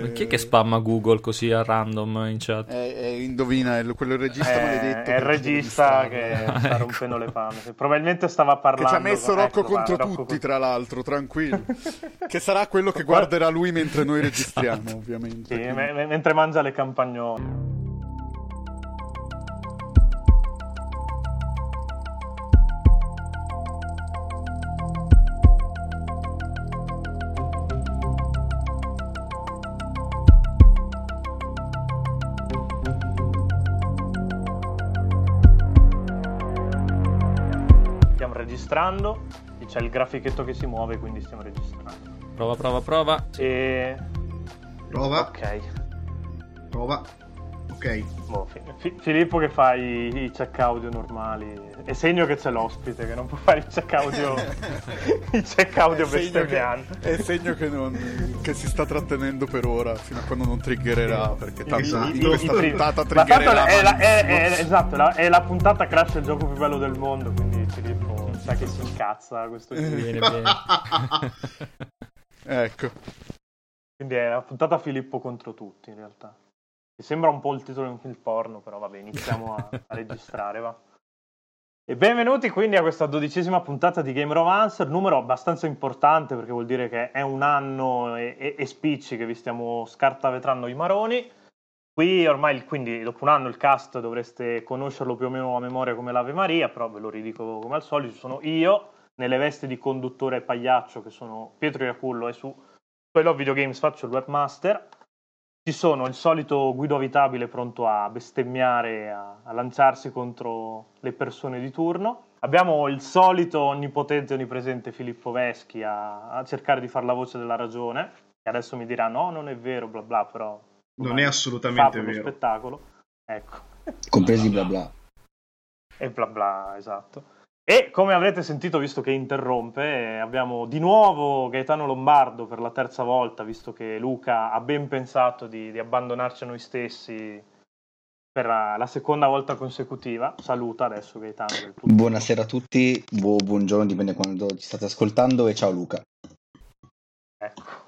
Ma chi è che spamma Google così a random in chat? Eh, eh, indovina, è quello il regista Eh, maledetto. è il che regista che sta- sta rompendo le palle. Probabilmente stava parlando. Che ci ha messo con- Rocco ecco, contro va, Rocco tutti, con- tra l'altro, tranquillo. che sarà quello che guarderà lui mentre noi registriamo, ovviamente. Sì, me- mentre mangia le campagnole. Registrando, e c'è il grafichetto che si muove, quindi stiamo registrando. Prova, prova, prova. E... Prova, Ok. prova. Ok. Boh, Fi- Fi- Filippo che fa i, i check audio normali è segno che c'è l'ospite che non può fare i check audio i check audio È bestemmianti è segno che, non- che si sta trattenendo per ora, fino a quando non triggererà, perché tanto Esatto. in questa I- i- puntata triggererà è, la, è- è- esatto, la- è la puntata Crash il gioco più bello del mondo quindi Filippo sa che si incazza questo. Viene bene. Ecco. quindi è la puntata Filippo contro tutti in realtà mi sembra un po' il titolo di un film porno però vabbè iniziamo a, a registrare va E benvenuti quindi a questa dodicesima puntata di Game Romancer, numero abbastanza importante perché vuol dire che è un anno e, e- e spicci che vi stiamo scartavetrando i maroni. Qui ormai, quindi dopo un anno il cast dovreste conoscerlo più o meno a memoria come l'Ave Maria, però ve lo ridico come al solito, sono io nelle vesti di conduttore e pagliaccio che sono Pietro Iacullo e su quello Videogames faccio il webmaster. Ci sono il solito Guido Avitabile pronto a bestemmiare, a, a lanciarsi contro le persone di turno. Abbiamo il solito onnipotente e onnipresente Filippo Veschi a, a cercare di fare la voce della ragione, che adesso mi dirà no, non è vero, bla bla, però... Non è fa assolutamente per lo vero. spettacolo. Ecco. compresi bla bla. E bla bla, esatto. E come avrete sentito, visto che interrompe, eh, abbiamo di nuovo Gaetano Lombardo per la terza volta, visto che Luca ha ben pensato di, di abbandonarci a noi stessi per la, la seconda volta consecutiva. Saluta adesso Gaetano. Buonasera a tutti, bu- buongiorno, dipende quando ci state ascoltando e ciao Luca. Ecco.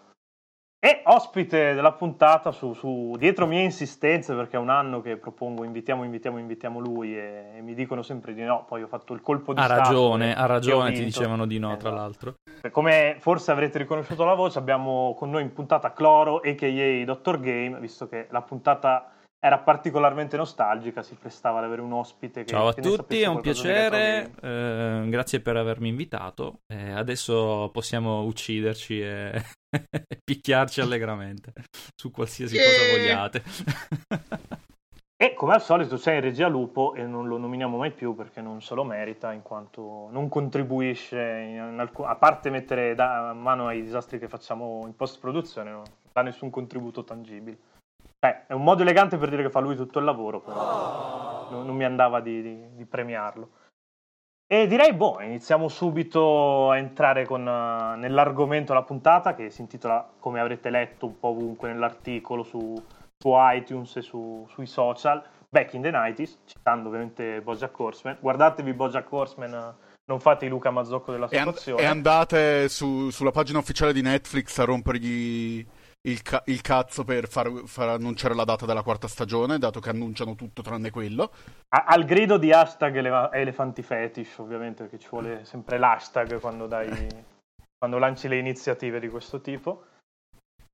E ospite della puntata su, su- dietro mie insistenze, perché è un anno che propongo invitiamo, invitiamo, invitiamo lui e, e mi dicono sempre di no, poi ho fatto il colpo di Ha stato ragione, ha e ho ragione, ti dicevano di no, tra Esatto. l'altro. Come forse avrete riconosciuto la voce, abbiamo con noi in puntata Cloro, a.k.a. Dr. Game, visto che la puntata era particolarmente nostalgica, si prestava ad avere un ospite che Ciao a che tutti, è un piacere, eh, grazie per avermi invitato. Eh, adesso possiamo ucciderci e picchiarci allegramente su qualsiasi cosa vogliate. E come al solito c'è in regia Lupo e non lo nominiamo mai più perché non se lo merita in quanto non contribuisce, in alcun- a parte mettere da mano ai disastri che facciamo in post produzione, non dà nessun contributo tangibile. Beh, è un modo elegante per dire che fa lui tutto il lavoro, però non, non mi andava di, di- di premiarlo. E direi, boh, iniziamo subito a entrare con, eh, nell'argomento della puntata che si intitola, come avrete letto un po' ovunque nell'articolo su, su iTunes e su- sui social, Back in the 90s, citando ovviamente Bojack Horseman. Guardatevi Bojack Horseman, eh, non fate i Luca Mazzocco della E, and- situazione. e andate su- sulla pagina ufficiale di Netflix a rompergli il, ca- il cazzo per far, far annunciare la data della quarta stagione, dato che annunciano tutto tranne quello. A- al grido di hashtag eleva- elefanti fetish, ovviamente, perché ci vuole sempre l'hashtag quando, dai, quando lanci le iniziative di questo tipo.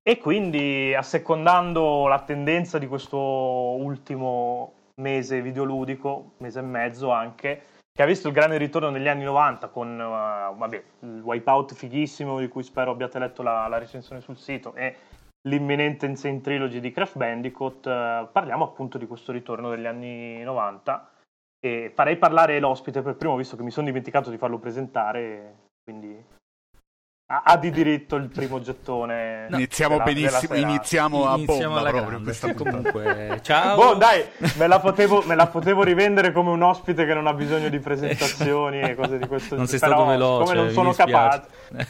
E quindi, assecondando la tendenza di questo ultimo mese videoludico, mese e mezzo anche, che ha visto il grande ritorno negli anni 90 con uh, vabbè, il Wipeout fighissimo, di cui spero abbiate letto la, la recensione sul sito, e l'imminente Insane Trilogy di Crash Bandicoot, eh, parliamo appunto di questo ritorno degli anni 90 e farei parlare l'ospite per primo visto che mi sono dimenticato di farlo presentare, quindi ha, ha di diritto il primo gettone. iniziamo della- della benissimo, serata. iniziamo a Iniziamo bomba alla proprio questa. Comunque, ciao. Boh, dai, me la, potevo, me la potevo rivendere come un ospite che non ha bisogno di presentazioni e cose di questo Non sei però, stato veloce, Come non sono capace,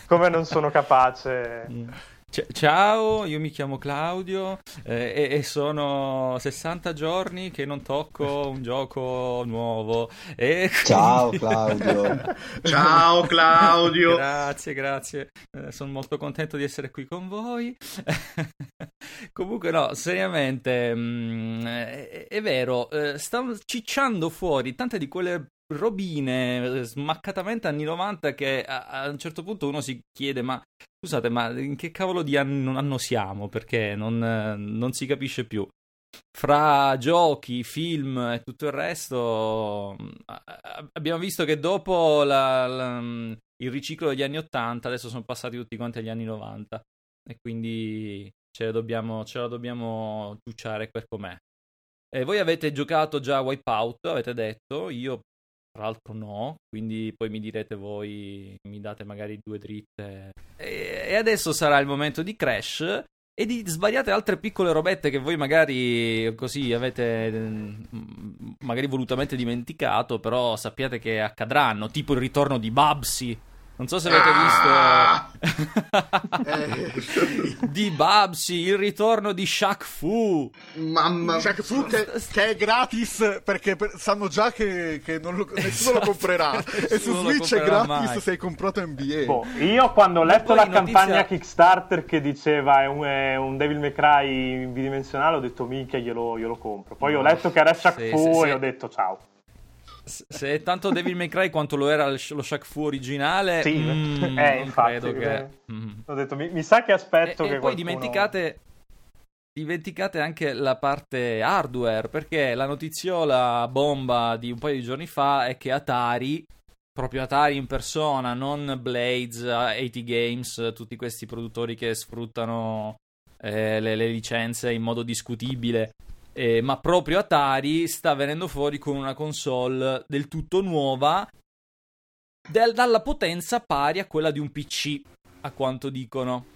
come non sono capace Mm. C- ciao, io mi chiamo Claudio eh, e-, e sono 60 giorni che non tocco un gioco nuovo. E Ciao quindi- Claudio. Ciao Claudio. Grazie, grazie. Eh, sono molto contento di essere qui con voi. Comunque, no, seriamente, mm, è, è vero, eh, stanno cicciando fuori tante di quelle robine eh, smaccatamente anni 90 che a, a un certo punto uno si chiede, ma scusate, ma in che cavolo di anno, anno siamo? Perché non, non si capisce più. Fra giochi, film e tutto il resto, mm, abbiamo visto che dopo la- la- mm, il riciclo degli anni 80, adesso sono passati tutti quanti agli anni 90 e quindi ce, dobbiamo, ce la dobbiamo ciucciare per com'è. E voi avete giocato già Wipeout, avete detto, io tra l'altro no, quindi poi mi direte voi, mi date magari due dritte. E, adesso sarà il momento di Crash e di svariate altre piccole robette che voi magari così avete mm, magari volutamente dimenticato, però sappiate che accadranno, tipo il ritorno di Babsy. Non so se avete Ah! Eh, di Babsy, il ritorno di Shaq Fu. Mamma Shaq Fu che, che è gratis perché per- sanno già che, che non lo- nessuno lo Esatto, comprerà. e su nessuno lo Switch è gratis mai. se hai comprato NBA. Boh, io quando ho letto la notizia- campagna Kickstarter che diceva è un, è un Devil May Cry bidimensionale, ho detto minchia glielo, glielo compro. Poi ho letto che era Shaq Sì, Fu sì, sì. e ho detto ciao. Se è tanto Devil May Cry quanto lo era lo Sh- lo Shaq Fu originale, Sì, mm, eh, non infatti, credo che... eh. mm. Ho detto mi, mi sa che aspetto E, che e poi qualcuno... dimenticate, dimenticate anche la parte hardware, perché la notiziola bomba di un paio di giorni fa è che Atari, proprio Atari in persona, non Blades, 80 Games, tutti questi produttori che sfruttano eh, le, le licenze in modo discutibile, eh, ma proprio Atari sta venendo fuori con una console del tutto nuova, del- dalla potenza pari a quella di un PC, a quanto dicono.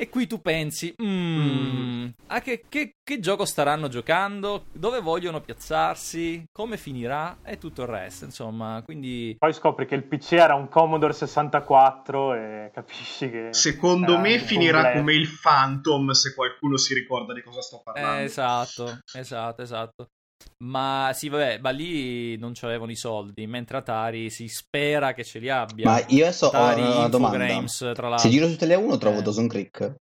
E qui tu pensi, "Mm, a che, che- che gioco staranno giocando? Dove vogliono piazzarsi? Come finirà? E tutto il resto, insomma. Quindi Poi scopri che il PC era un Commodore 64 e capisci che... Secondo me finirà completo. come il Phantom, se qualcuno si ricorda di cosa sto Eh, parlando. esatto, esatto, esatto. Ma sì, vabbè, ma lì non c'avevano i soldi, mentre Atari si spera che ce li abbia. Ma io adesso ho Atari, una domanda. Infogrames, tra Se l'altro. giro su Tele 1 trovo Eh. Dawson Creek.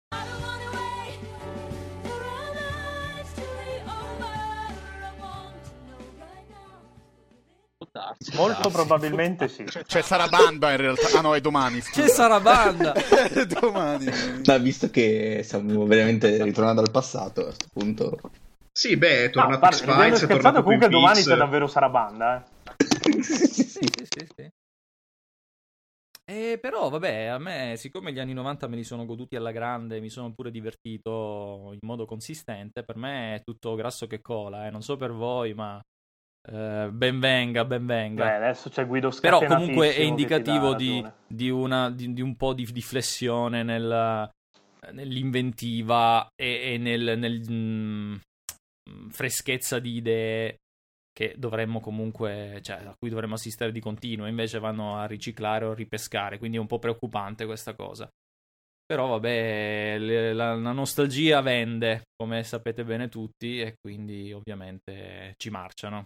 Molto probabilmente sì. C'è, c'è Sarabanda in realtà. Ah no, è domani. scusa. C'è Sarabanda! È domani. Ma visto che stiamo veramente ritornando al passato, a questo punto... Sì, beh, è No, tornato guarda, ridendo e X-Files, è tornato comunque Twin domani Peaks. c'è davvero Sarabanda, eh. sì, sì, Sì, sì. Eh, però, vabbè, a me, siccome gli anni 90 me li sono goduti alla grande, mi sono pure divertito in modo consistente, per me è tutto grasso che cola, eh. Non so per voi, ma eh, ben venga, ben venga. Beh, adesso c'è Guido Però Scatenatissimo comunque è indicativo di, di una, di, di un po' di, di flessione nel- nell'inventiva e, e nel, nel, mm, freschezza di idee che dovremmo comunque, cioè a cui dovremmo assistere di continuo, invece vanno a riciclare o ripescare, quindi è un po' preoccupante questa cosa. Però vabbè, le- la, la nostalgia vende, come sapete bene tutti, e quindi ovviamente ci marciano.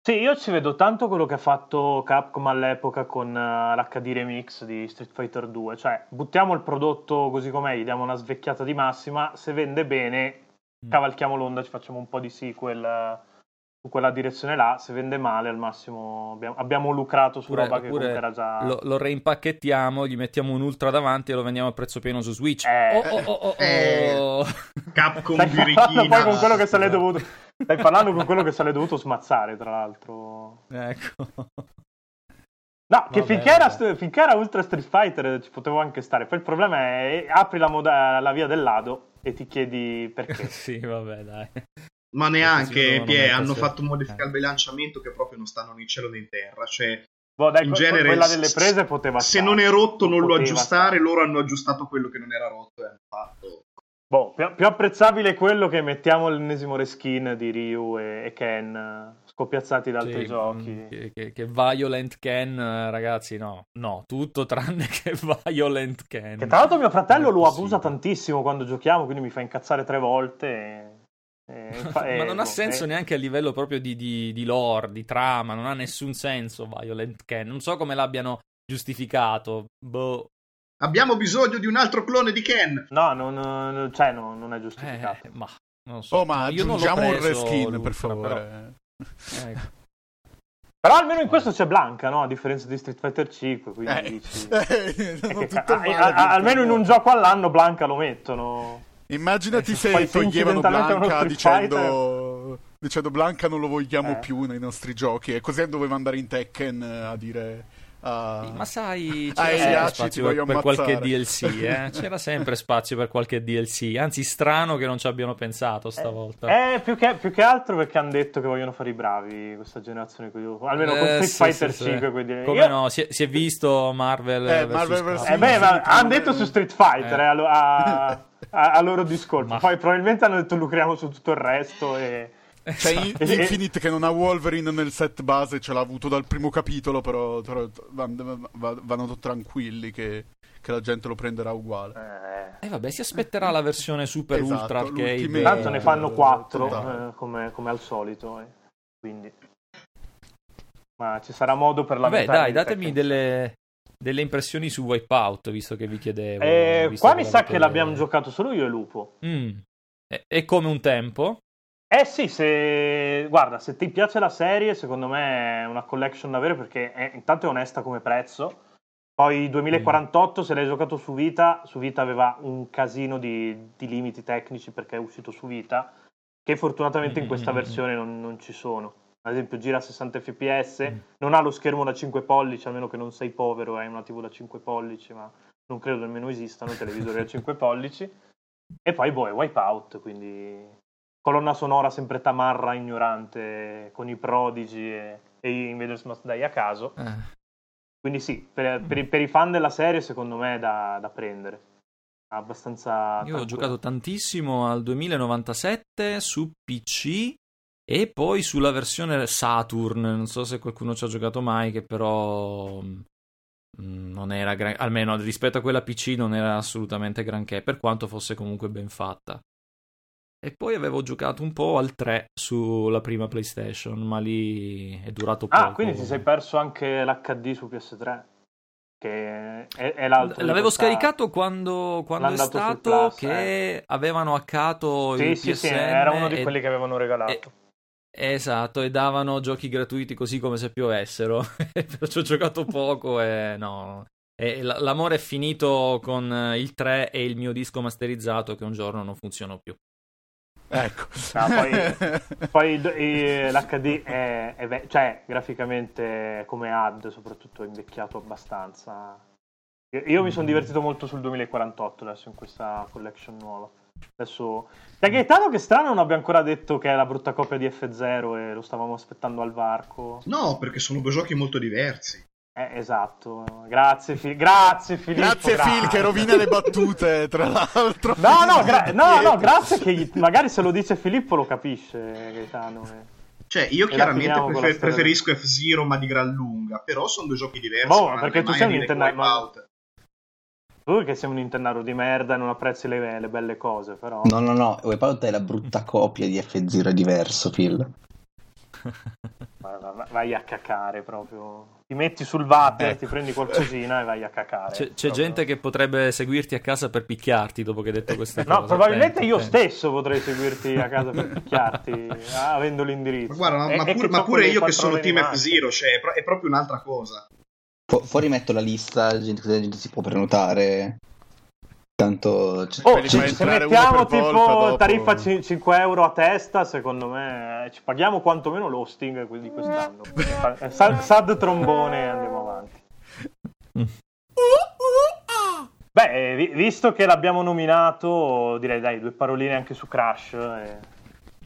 Sì, io ci vedo tanto quello che ha fatto Capcom all'epoca con eh, l'HD Remix di Street Fighter 2, cioè buttiamo il prodotto così com'è, gli diamo una svecchiata di massima, se vende bene Mm. Cavalchiamo l'onda, ci facciamo un po' di sequel eh, su quella direzione là, se vende male al massimo abbiamo, abbiamo lucrato su Oppure- roba che comunque era già... lo, lo reimpacchettiamo, gli mettiamo un ultra davanti e lo vendiamo a prezzo pieno su Switch. Eh, oh, oh, oh, oh, eh. oh. Capcom Stai parlando birichina. poi con quello che se l'è dovuto... Stai parlando con quello che se l'è dovuto smazzare, tra l'altro. Ecco. No, che finché, era, finché era Ultra Street Fighter eh, ci potevo anche stare. Poi il problema è eh, apri la, moda- la via del lado e ti chiedi perché. sì, vabbè, dai. Ma neanche, Pie, hanno mettersi- fatto modifica eh. al bilanciamento che proprio non stanno né in cielo né in terra. Cioè, Boh, dai, in genere, quella delle prese poteva se stare. non è rotto non lo aggiustare, stare. loro hanno aggiustato quello che non era rotto e hanno fatto Boh, più, più apprezzabile è quello che mettiamo l'ennesimo reskin di Ryu e, e Ken eh, scoppiazzati da altri Sì, giochi. mm, Che, che- che Violent Ken, eh, ragazzi, no, no, tutto tranne che Violent Ken. Che tra l'altro mio fratello Non lo abusa tantissimo quando giochiamo, quindi mi fa incazzare tre volte. E, e fa- Ma non ha boh, senso e- neanche a livello proprio di, di, di lore, di trama, non ha nessun senso Violent Ken. Non so come l'abbiano giustificato. Boh. Abbiamo bisogno di un altro clone di Ken. No, non, non- cioè, no, non è giustificato. Eh, ma non lo so. Oh, ma Io non aggiungiamo un preso, reskin, l'ultra, per favore. però- ecco. Però almeno in questo c'è Blanca, no? A differenza di Street Fighter 5, quindi Eh, dici... eh, Che male, a- a- almeno in un gioco all'anno Blanca lo mettono. Immaginati Eh, se toglievano Blanca dicendo, dicendo Blanca non lo vogliamo Eh. più nei nostri giochi e così doveva andare in Tekken eh, a dire a- Ma sai, c'era eh, sempre spazio per, per qualche ammazzare. DLC, eh? C'era sempre spazio per qualche DLC. Anzi, strano che non ci abbiano pensato stavolta. Eh, più che, più che altro perché hanno detto che vogliono fare i bravi questa generazione qui. Almeno con Eh, Street sì, Fighter sì, 5. sì. quindi- Come Io- no, si è, si è visto Marvel, Eh, Marvel versus- Eh beh, ma hanno detto su Street Fighter Eh. eh, a, a- a- a loro discorso. Ma- Poi probabilmente hanno detto lucriamo su tutto il resto. E... C'è in- E- Infinite che non ha Wolverine nel set base, ce l'ha avuto dal primo capitolo, però, però van- va- vanno tranquilli che, che la gente lo prenderà uguale. Eh, E vabbè, si aspetterà la versione super Esatto, ultra arcade. Tanto ne fanno Eh, quattro esatto. eh, come, come al solito. eh. Quindi. Ma ci sarà modo per Vabbè, lamentare dai, datemi delle, delle impressioni su Wipeout, visto che vi chiedevo. Eh, qua mi sa che l'abbiamo giocato solo io e Lupo. Mm. È, è come un tempo. Eh sì, se guarda, se ti piace la serie, secondo me è una collection da avere perché è- intanto è onesta come prezzo. Poi 2048, se l'hai giocato su Vita, su Vita aveva un casino di, di limiti tecnici perché è uscito su Vita, che fortunatamente in questa Mm, mm, mm, versione non, non ci sono. Ad esempio gira a 60 fps, Mm. non ha lo schermo da 5 pollici, a meno che non sei povero e hai una TV da 5 pollici, ma non credo nemmeno esistano televisori da 5 pollici. E poi boh, è Wipeout, quindi colonna sonora sempre tamarra ignorante con i prodigi e, e i Invaders Must Die a caso. Eh. Quindi sì, per, per i- per i fan della serie secondo me è da, da prendere. Abbastanza... Io ho tranquillo. giocato tantissimo al 2097 su PC e poi sulla versione Saturn. Non so se qualcuno ci ha giocato mai, che però mm, non era gran- almeno rispetto a quella PC non era assolutamente granché, per quanto fosse comunque ben fatta. E poi avevo giocato un po' al 3 sulla prima PlayStation, ma lì è durato poco. Ah, quindi ti sei perso anche l'HD su PS3? Che è, è l'altro. L'avevo scaricato quando, quando è stato Plus, che avevano haccato Sì, il sì, sì, PSN era uno di e- quelli che avevano regalato. e- Esatto, e davano giochi gratuiti così come se piovessero. Perciò ho giocato poco e no. E l'amore è finito con eh, il 3 e il mio disco masterizzato che un giorno non funzionò più. Ecco. Ah, poi- Poi il- il- l'HD è, è ve- cioè graficamente come ad soprattutto è invecchiato abbastanza. Io, io mi sono divertito molto sul 2048 adesso in questa collection nuova. Adesso da Gaetano che strano non abbia ancora detto che è la brutta copia di F0 e lo stavamo aspettando al varco. No, perché sono due giochi molto diversi. Eh, esatto. Grazie, Fi- grazie Filippo. Grazie Phil che rovina le battute, tra l'altro. No, no, gra- no, no, grazie che gli- magari se lo dice Filippo lo capisce Gaetano. eh. Cioè, io E chiaramente prefer- preferisco F-Zero, ma di gran lunga. Però sono due giochi diversi. Boh, perché tu sei un Nintendo-. Tu che sei un internaro di merda e non apprezzi le, le belle cose, però. No, no, no, Wipeout è la brutta copia di F0, è diverso, Phil. Va- va- Vai a cacare proprio. Ti metti sul water, Ecco. ti prendi qualcosina e vai a cacare. C'è, c'è gente che potrebbe seguirti a casa per picchiarti dopo che hai detto queste cose. No, probabilmente Attento, io attento. stesso potrei seguirti a casa per picchiarti, avendo l'indirizzo. Ma guarda, ma, E- ma ma pure io che sono team. F-Zero, cioè, è, pro- è proprio un'altra cosa. Fu- fuori metto la lista, gente, così la gente si può prenotare. Tanto... c- Oh, se, se mettiamo tipo dopo. tariffa ci- 5 euro a testa, secondo me eh, ci paghiamo quantomeno l'hosting di quest'anno. Eh, Sad, sad trombone e andiamo avanti. Beh, eh, vi- visto che l'abbiamo nominato, direi dai, due paroline anche su Crash. eh.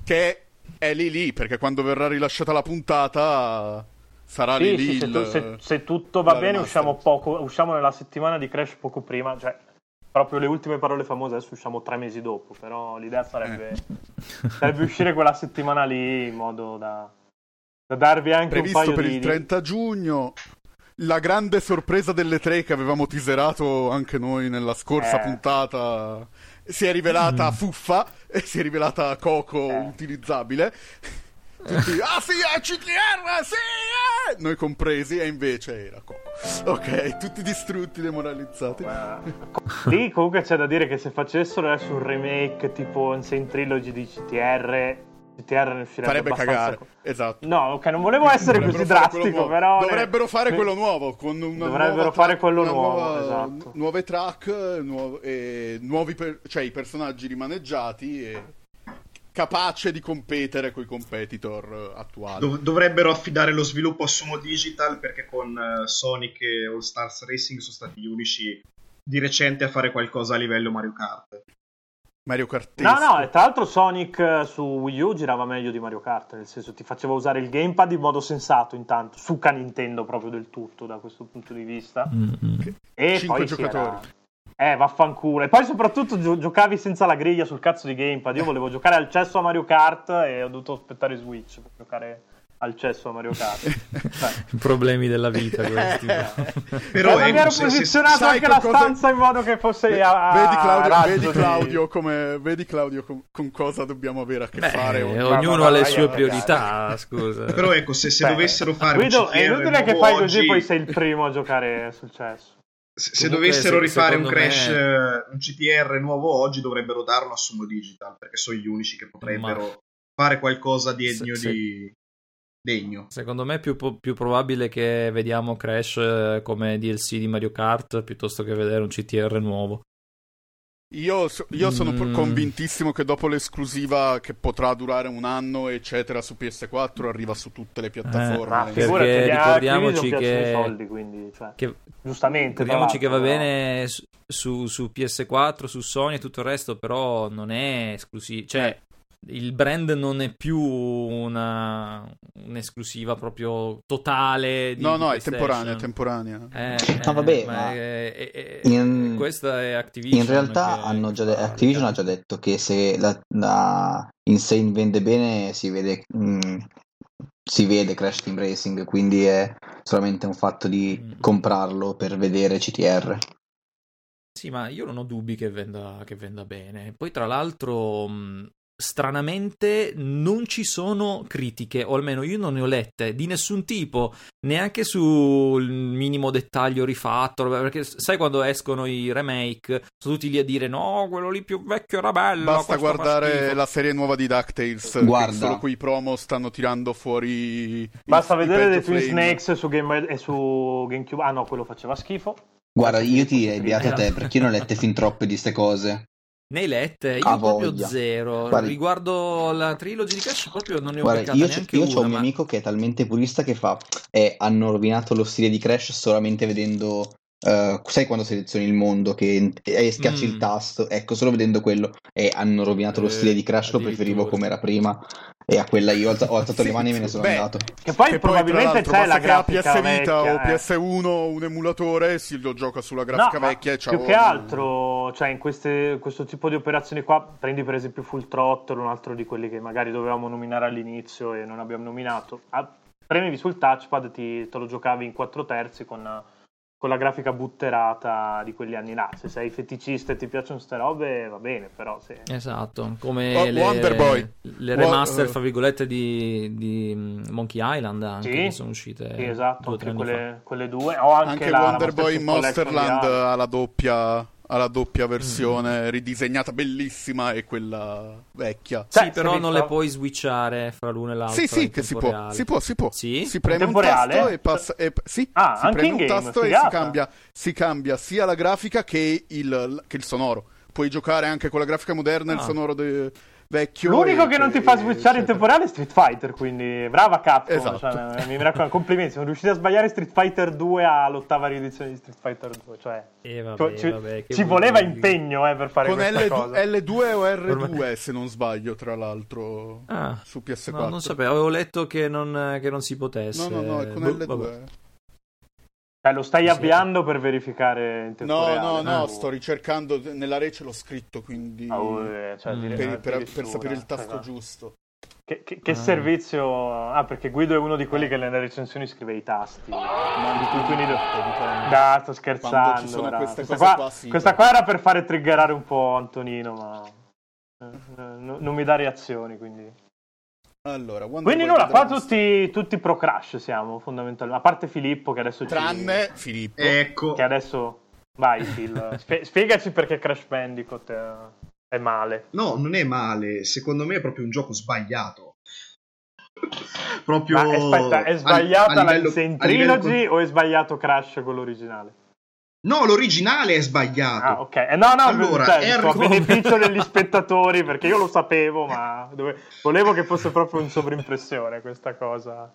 Che è lì lì, perché quando verrà rilasciata la puntata sarà Sì, lì sì, lì se, il- tu- se- se tutto va bene, usciamo, poco, usciamo nella settimana di Crash poco prima, cioè proprio le ultime parole famose, adesso usciamo tre mesi dopo, però l'idea sarebbe, Eh. sarebbe uscire quella settimana lì in modo da, da darvi anche un Previsto paio per di... il 30 giugno. La grande sorpresa delle tre che avevamo teaserato anche noi nella scorsa Eh. puntata si è rivelata fuffa e si è rivelata Coco Eh. utilizzabile. Tutti, ah sì, è CTR, sì, eh! Noi compresi, e invece era Coco. Ok, tutti distrutti, demoralizzati. Lì comunque c'è da dire che se facessero adesso un remake tipo Insane Trilogy di CTR, CTR ne uscirebbe Farebbe cagare, co- esatto. No, ok, non volevo essere così drastico, nuovo. però... Dovrebbero fare ne- quello nuovo con una Dovrebbero nuova fare quello nuovo, nuova- esatto. nuove track, nuov- e nuovi per- cioè i personaggi rimaneggiati e capace di competere con i competitor eh, attuali. Dov- dovrebbero affidare lo sviluppo a Sumo Digital perché con eh, Sonic e All Stars Racing sono stati gli unici di recente a fare qualcosa a livello Mario Kart. Mario Kart. No, no, e tra l'altro Sonic eh, su Wii U girava meglio di Mario Kart, nel senso ti faceva usare il gamepad in modo sensato intanto, suca Nintendo proprio del tutto da questo punto di vista. Mm, mm. E Cinque poi giocatori. era- Eh, vaffanculo. E poi soprattutto gio- giocavi senza la griglia sul cazzo di gamepad. Io volevo giocare al cesso a Mario Kart e ho dovuto aspettare Switch per giocare al cesso a Mario Kart. Problemi della vita questi. Però ma mi ero posizionato anche la cosa- stanza in modo che fosse a, a Vedi Claudio, vedi di- Claudio come vedi Claudio con, con cosa dobbiamo avere a che Beh, fare oggi. ognuno ha le sue priorità, scusa. Però ecco, se, se Beh, dovessero fare Guido, un è inutile che fai così, oggi, poi sei il primo a giocare sul cesso. Se, Comunque, dovessero se- rifare un crash, me- eh, un CTR nuovo oggi, dovrebbero darlo a Sumo Digital perché sono gli unici che potrebbero fare qualcosa degno Se- di degno. Secondo me è più, più probabile che vediamo Crash eh, come DLC di Mario Kart piuttosto che vedere un CTR nuovo. Io, so- io sono Mm. convintissimo che dopo l'esclusiva che potrà durare un anno, eccetera, su PS4 arriva su tutte le piattaforme. Ma perché ricordiamoci che- soldi, quindi, cioè, Che, giustamente. ricordiamoci che va l'altro, bene su, su- su PS4, su Sony e tutto il resto, però non è esclusivo. Cè, il brand non è più una, un'esclusiva proprio totale. Di, No, no, è temporanea, è temporanea. Eh, No, vabbè, eh, ma è- è- è- in- questa è Activision. In realtà hanno già de- Activision ha già detto che se la, la Insane vende bene si vede, mm, si vede Crash Team Racing, quindi è solamente un fatto di Mm. comprarlo per vedere CTR. Sì, ma io non ho dubbi che venda, che venda bene. Poi, tra l'altro, mh, stranamente non ci sono critiche, o almeno io non ne ho lette, di nessun tipo, neanche sul minimo dettaglio rifatto. Perché sai quando escono i remake, sono tutti lì a dire: No, quello lì più vecchio era bello. Basta guardare schifo." la serie nuova di DuckTales. Guarda. Solo quei promo stanno tirando fuori. Basta i vedere The Twin. Snakes su, Game e su GameCube. Ah no, quello faceva schifo. Guarda, io ti direi beato sì. te perché io non ho lette fin troppe di ste cose. Ne hai lette? Io Ah, proprio voglia. zero. Guardi- Riguardo la trilogy di Crash, proprio non ne ho Guarda, io, neanche io una. c'ho un mio ma- amico che è talmente purista che fa eh, hanno rovinato lo stile di Crash solamente vedendo eh, sai quando selezioni il mondo che e schiacci Mm. il tasto ecco solo vedendo quello e hanno rovinato lo Eh, stile di Crash lo preferivo come era prima e a quella io ho, alza- ho alzato Sì, le mani e me ne sono beh, andato Che poi Che probabilmente tra c'è la grafica PS Vita vecchia, o eh. PS1 un emulatore, si lo gioca sulla No, grafica ma vecchia e c'ha più che altro, cioè in queste- questo tipo di operazioni qua, prendi per esempio Full Throttle, un altro di quelli che magari dovevamo nominare all'inizio e non abbiamo nominato. Ah, premevi sul touchpad, ti, te lo giocavi in 4 terzi con, con la grafica butterata di quegli anni là. Se sei feticista e ti piacciono ste robe, va bene, però se... Esatto, come Oh, le, Wonder Boy. le remaster, eh. fra virgolette, di, di mm, Monkey Island anche, Sì. che sono uscite Sì, esatto, due anche quelle, quelle due. O anche, Anche Wonder Boy Monsterland ha la doppia, ha la doppia versione Mm. ridisegnata bellissima e quella vecchia. Cioè, Sì, però non le puoi switchare fra l'una e l'altra. Sì, sì, che si può, si può, si può. Sì? Si preme un tasto e passa. E, sì, Ah, si anche preme un game, tasto e figata. si cambia, si cambia sia la grafica che il, che il sonoro. Puoi giocare anche con la grafica moderna e il Ah. sonoro de- vecchio. L'unico e- che non ti fa switchare in eccetera. tempo reale è Street Fighter, quindi brava Capcom. Esatto. Cioè, mi raccomando, complimenti. Siamo riusciti a sbagliare Street Fighter 2 all'ottava riedizione di Street Fighter 2. Cioè, Eh, vabbè, cioè, ci, vabbè, ci voleva dire? impegno eh, per fare Con questa L2, cosa. L2 o R2, se non sbaglio, tra l'altro, Ah, su PS4. no, non sapevo, avevo letto che non, che non si potesse. No, no, no, è con Boh, L2. vabbè. Cioè, lo stai avviando per verificare in tempo No, reale, no, no, o- sto ricercando, nella rece l'ho scritto, quindi Ah, eh, cioè, Mm. dire- per, per- per addirittura, sapere il tasto cioè, giusto. Che, che- che Ah. servizio... Ah, perché Guido è uno di quelli che nelle recensioni scrive i tasti. Ma di cui quindi... dipende. Dai, sto scherzando. Queste questa, cose qua, qua, sì. questa qua era per fare triggerare un po' Antonino, ma... eh, eh, no- non mi dà reazioni, quindi... Allora, Quindi nulla, qua tutti, tutti pro Crash siamo, fondamentalmente. A parte Filippo che adesso ci... Tranne Filippo. Ecco, Che adesso... Vai, Phil. spie- spiegaci perché Crash Bandicoot è, è male. no, non è male. Secondo me è proprio un gioco sbagliato. Proprio Ma aspetta, è a- sbagliata a la livello- Insane a livello Trilogy o è sbagliato Crash quello originale? No, l'originale è sbagliato. Ah, ok. Eh, no, no, Allora, cioè, sto a beneficio degli spettatori, perché io lo sapevo, ma dove- volevo che fosse proprio un sovrimpressione questa cosa.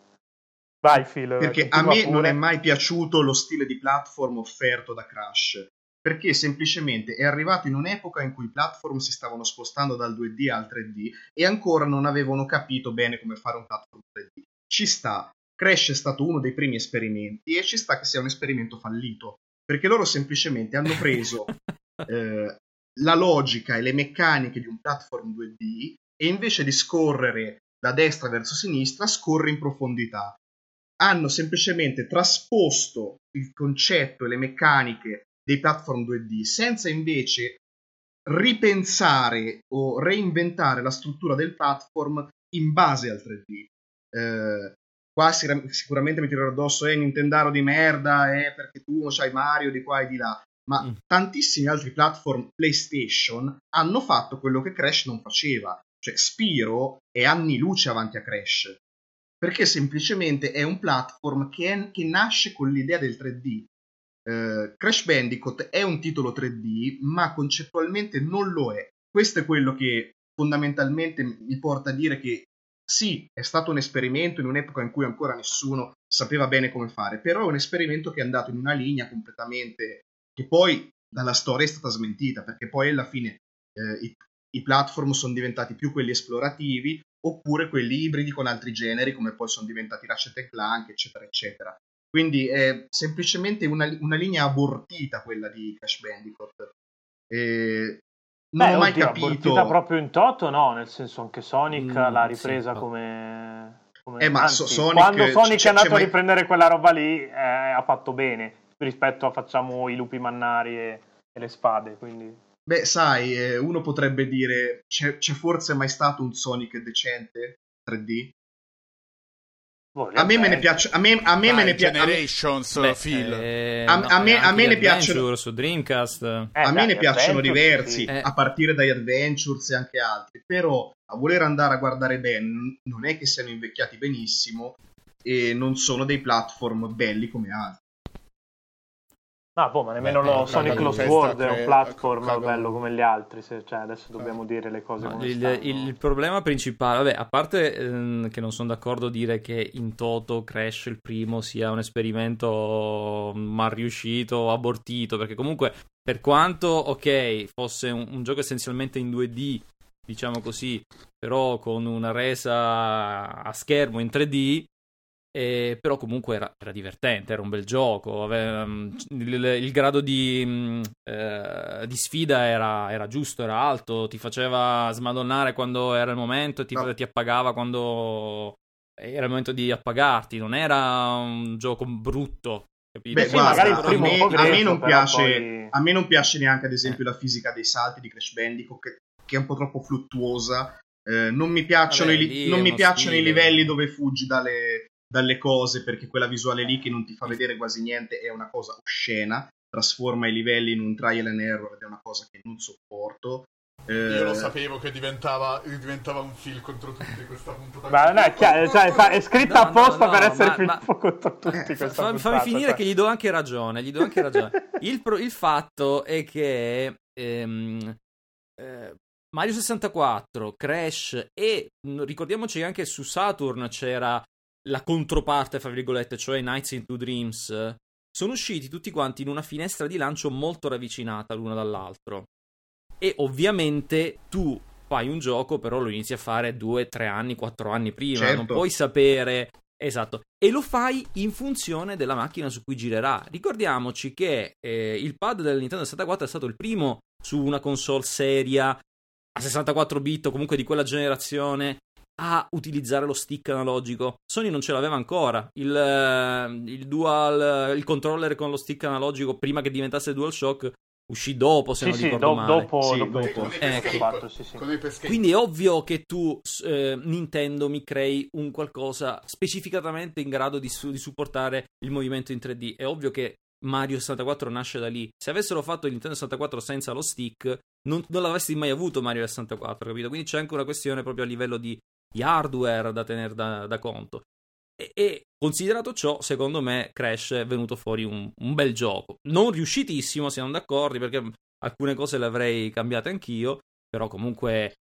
Vai, Phil. Perché a me pure. non è mai piaciuto lo stile di platform offerto da Crash. Perché semplicemente è arrivato in un'epoca in cui i platform si stavano spostando dal 2D al 3D e ancora non avevano capito bene come fare un platform 3D. Ci sta. Crash è stato uno dei primi esperimenti e ci sta che sia un esperimento fallito. Perché loro semplicemente hanno preso eh, la logica e le meccaniche di un platform 2D e invece di scorrere da destra verso sinistra scorre in profondità. Hanno semplicemente trasposto il concetto e le meccaniche dei platform 2D senza invece ripensare o reinventare la struttura del platform in base al 3D. Eh, qua sicura- sicuramente mi tirerò addosso, eh, Nintendaro di merda, eh, perché tu c'hai Mario di qua e di là. Ma Mm. tantissimi altri platform PlayStation hanno fatto quello che Crash non faceva. Cioè, Spiro è anni luce avanti a Crash. Perché semplicemente è un platform che, è- che nasce con l'idea del 3D. Eh, Crash Bandicoot è un titolo 3D, ma concettualmente non lo è. Questo è quello che fondamentalmente mi porta a dire che sì, è stato un esperimento in un'epoca in cui ancora nessuno sapeva bene come fare, però è un esperimento che è andato in una linea completamente che poi dalla storia è stata smentita, perché poi alla fine eh, i, i platform sono diventati più quelli esplorativi oppure quelli ibridi con altri generi, come poi sono diventati Ratchet Clank, eccetera, eccetera. Quindi è semplicemente una, una linea abortita quella di Crash Bandicoot. E non Beh, ho mai oddio, capito. abortita proprio in toto, no, nel senso anche Sonic Mm, l'ha sì, ripresa infatti. come... come- Eh, ma anzi, so- Sonic- quando Sonic è andato c'è a mai- riprendere quella roba lì eh, ha fatto bene rispetto a facciamo i lupi mannari e, e le spade, quindi... Beh, sai, eh, uno potrebbe dire: c'è, c'è forse mai stato un Sonic decente 3D? A me me ne piace. A me, a me me ne piace. Generations, Beh, Phil. eh, A- no, a me- a ne piacciono- su Dreamcast. eh, a me ne piacciono diversi, sì. Eh. a partire dagli Adventures e anche altri. Però a voler andare a guardare bene, non è che siano invecchiati benissimo e non sono dei platform belli come altri. No, boh, ma nemmeno Beh, lo eh, Sonic Lost World è un cre- platform caga- bello come gli altri, se- cioè adesso dobbiamo dire le cose No, come il, stanno. il- il problema principale, vabbè, a parte ehm, che non sono d'accordo a dire che in toto Crash il primo sia un esperimento mal riuscito, abortito, perché comunque per quanto, ok, fosse un, un gioco essenzialmente in 2D, diciamo così, però con una resa a schermo in 3D, eh, però comunque era, era divertente, era un bel gioco, aveva, mm, il, il grado di, mm, eh, di sfida era, era giusto, era alto, ti faceva smadonnare quando era il momento e ti, No. ti appagava quando era il momento di appagarti, non era un gioco brutto. Capito? Beh, sì, guarda, magari il a me, a me non piace, poi- a me non piace neanche, ad esempio, la fisica dei salti di Crash Bandicoot, che, che è un po' troppo fluttuosa. Eh, non mi piacciono, Vabbè, i, non mi piacciono i livelli dove fuggi dalle, dalle cose, perché quella visuale lì che non ti fa vedere quasi niente è una cosa oscena. Trasforma i livelli in un trial and error ed è una cosa che non sopporto. Eh, Io lo sapevo che diventava, diventava un fil contro tutti questa puntata. Ma non è, chiaro, cioè, è scritta No, no, apposta no, per essere ma- Filippo ma- contro tutti. Eh, questa Fa- fammi finire cioè. che gli do anche ragione. Gli do anche ragione. il, pro- il fatto è che ehm, eh, Mario 64, Crash e mh, ricordiamoci che anche su Saturn c'era la controparte, fra virgolette, cioè Nights into Dreams. Sono usciti tutti quanti in una finestra di lancio molto ravvicinata l'uno dall'altro. E ovviamente tu fai un gioco, però lo inizi a fare due, tre anni, quattro anni prima. Certo. Non puoi sapere Esatto, e lo fai in funzione della macchina su cui girerà. Ricordiamoci che eh, il pad del Nintendo 64 è stato il primo su una console seria a 64 bit o comunque di quella generazione a utilizzare lo stick analogico. Sony non ce l'aveva ancora. Il, eh, il, dual, il controller con lo stick analogico prima che diventasse DualShock uscì dopo, se sì, non sì, ricordo do- male. dopo, Sì, dopo, dopo. Ecco. Fatto, sì, sì. Quindi è ovvio che tu, eh, Nintendo, mi crei un qualcosa specificatamente in grado di, su- di supportare il movimento in 3D. È ovvio che Mario 64 nasce da lì. Se avessero fatto il Nintendo 64 senza lo stick, non, non l'avresti mai avuto Mario 64, capito? Quindi c'è anche una questione proprio a livello di, di hardware da tenere da, da conto. E, e, considerato ciò, secondo me, Crash è venuto fuori un, un bel gioco. Non riuscitissimo, siamo d'accordo, perché alcune cose le avrei cambiate anch'io, però comunque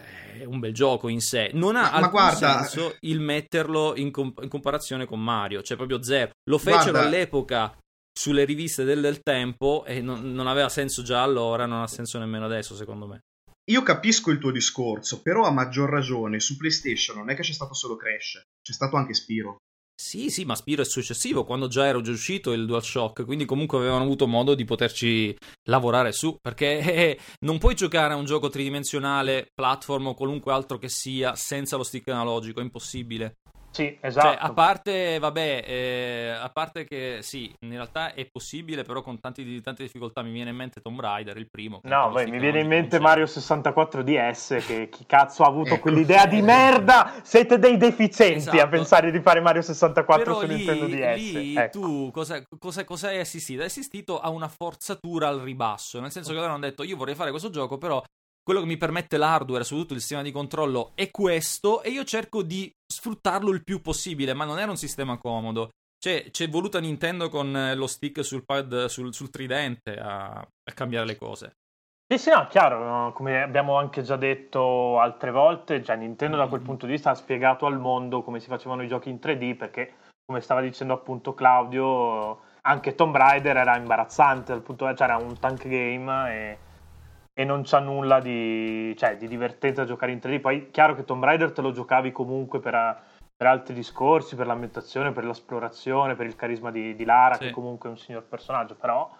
eh, è un bel gioco in sé. Non ha Ma- ma senso il metterlo in, com- in comparazione con Mario, cioè proprio zero. Lo fecero Guarda- all'epoca sulle riviste del, del tempo e non, non aveva senso già allora, non ha senso nemmeno adesso, secondo me. Io capisco il tuo discorso, però a maggior ragione su PlayStation non è che c'è stato solo Crash, c'è stato anche Spiro. Sì, sì, ma Spiro è successivo, quando già era già uscito il DualShock, quindi comunque avevano avuto modo di poterci lavorare su, perché eh, non puoi giocare a un gioco tridimensionale, platform o qualunque altro che sia, senza lo stick analogico, è impossibile. Sì, esatto. Cioè, a parte, vabbè, eh, a parte che sì, in realtà è possibile, però con tanti, tante difficoltà mi viene in mente Tomb Raider, il primo. No, beh, mi viene in mente c'è. Mario 64 DS, che chi cazzo ha avuto Ecco. quell'idea di merda? Siete dei deficienti Esatto. a pensare di fare Mario 64 Però su lì, Nintendo DS. lì Ecco. tu cosa, cosa, cosa hai assistito? Hai assistito a una forzatura al ribasso, nel senso che loro hanno detto io vorrei fare questo gioco, però quello che mi permette l'hardware, soprattutto il sistema di controllo, è questo e io cerco di sfruttarlo il più possibile, ma non era un sistema comodo. Cioè, c'è voluta Nintendo con eh, lo stick sul pad, sul, sul tridente a, a cambiare le cose. Sì, sì, no, chiaro, no, come abbiamo anche già detto altre volte, cioè Nintendo da quel punto di vista ha spiegato al mondo come si facevano i giochi in 3D perché, come stava dicendo appunto Claudio, anche Tomb Raider era imbarazzante, dal punto, cioè era un tank game e, e non c'ha nulla di, cioè, di divertenza a giocare in 3D. Poi chiaro che Tomb Raider te lo giocavi comunque per, per altri discorsi, per l'ambientazione, per l'esplorazione, per il carisma di, di Lara, Sì. che comunque è un signor personaggio, però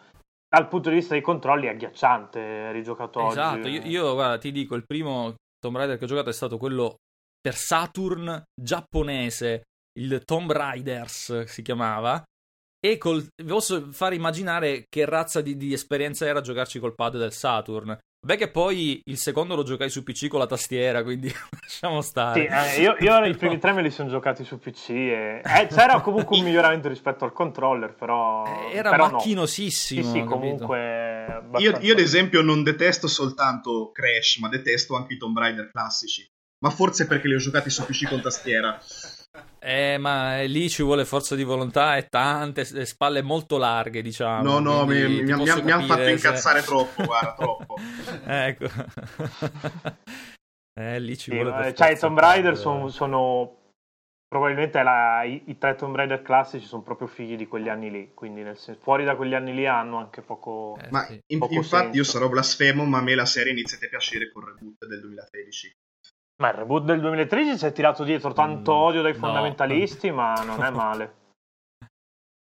dal punto di vista dei controlli è agghiacciante, rigiocato Esatto, oggi. io, io, guarda, ti dico, il primo Tomb Raider che ho giocato è stato quello per Saturn giapponese, il Tomb Raiders si chiamava. E col, vi posso fare immaginare che razza di, di esperienza era giocarci col pad del Saturn. Beh, che poi il secondo lo giocai su PC con la tastiera, quindi lasciamo stare. Sì, eh, io, io i primi tre me li sono giocati su PC e eh, c'era comunque un miglioramento rispetto al controller, però Eh, Era però no. macchinosissimo. Sì, sì, capito? comunque Io, io, ad esempio, non detesto soltanto Crash, ma detesto anche i Tomb Raider classici. Ma forse perché li ho giocati su PC con tastiera. Eh, ma eh, lì ci vuole forza di volontà e tante spalle molto larghe, diciamo. No, no, mi, mi- mi- mi hanno fatto se- incazzare troppo, guarda, troppo. ecco. eh, lì ci Sì, vuole ma- per cioè i Tomb Raider il- sono, sono- probabilmente la- i, i tre Tomb Raider classici sono proprio figli di quegli anni lì, quindi nel senso, fuori da quegli anni lì hanno anche poco... Eh, Ma sì. in- Poco infatti io senso. sarò blasfemo, ma a me la serie inizia a piacere col reboot del 2013. Ma il reboot del 2013 si è tirato dietro tanto Mm, ma dai no. fondamentalisti, ma non è male.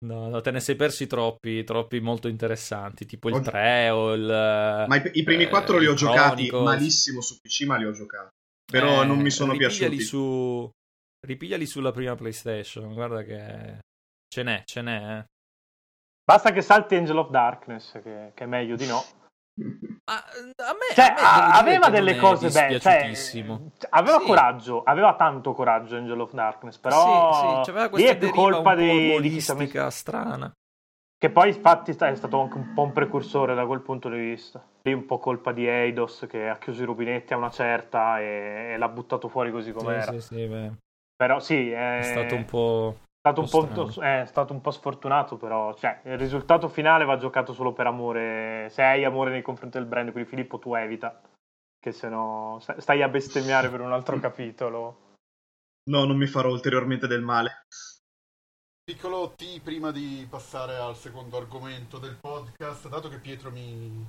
No, no, te ne sei persi troppi, troppi molto interessanti, tipo il Ho- 3 o il... Ma i, i primi eh, quattro li ho il giocati Chronicles. malissimo su PC, ma li ho giocati. Però Eh, non mi sono ripigliali piaciuti. Su... Ripigliali sulla prima PlayStation, guarda che ce n'è, ce n'è. eh. Basta che salti Angel of Darkness, che, che è meglio di no. Ma eh, a me, Cioè, a me a- aveva delle è cose belle. Cioè, aveva Sì. coraggio, aveva tanto coraggio Angel of Darkness, però sì, sì, lì è più colpa di, di chi si è messo- umoristica strana. Che poi infatti è stato anche un po' un precursore da quel punto di vista. Lì un po' colpa di Eidos che ha chiuso i rubinetti a una certa e, e l'ha buttato fuori così com'era. Sì, sì, sì, beh, Però sì, è, è stato un po'... stato un po', po' è stato un po' sfortunato, però cioè, il risultato finale va giocato solo per amore. Se hai amore nei confronti del brand, quindi Filippo tu evita, che se no sta- stai a bestemmiare per un altro capitolo. No, non mi farò ulteriormente del male. Piccolo T prima di passare al secondo argomento del podcast, dato che Pietro mi,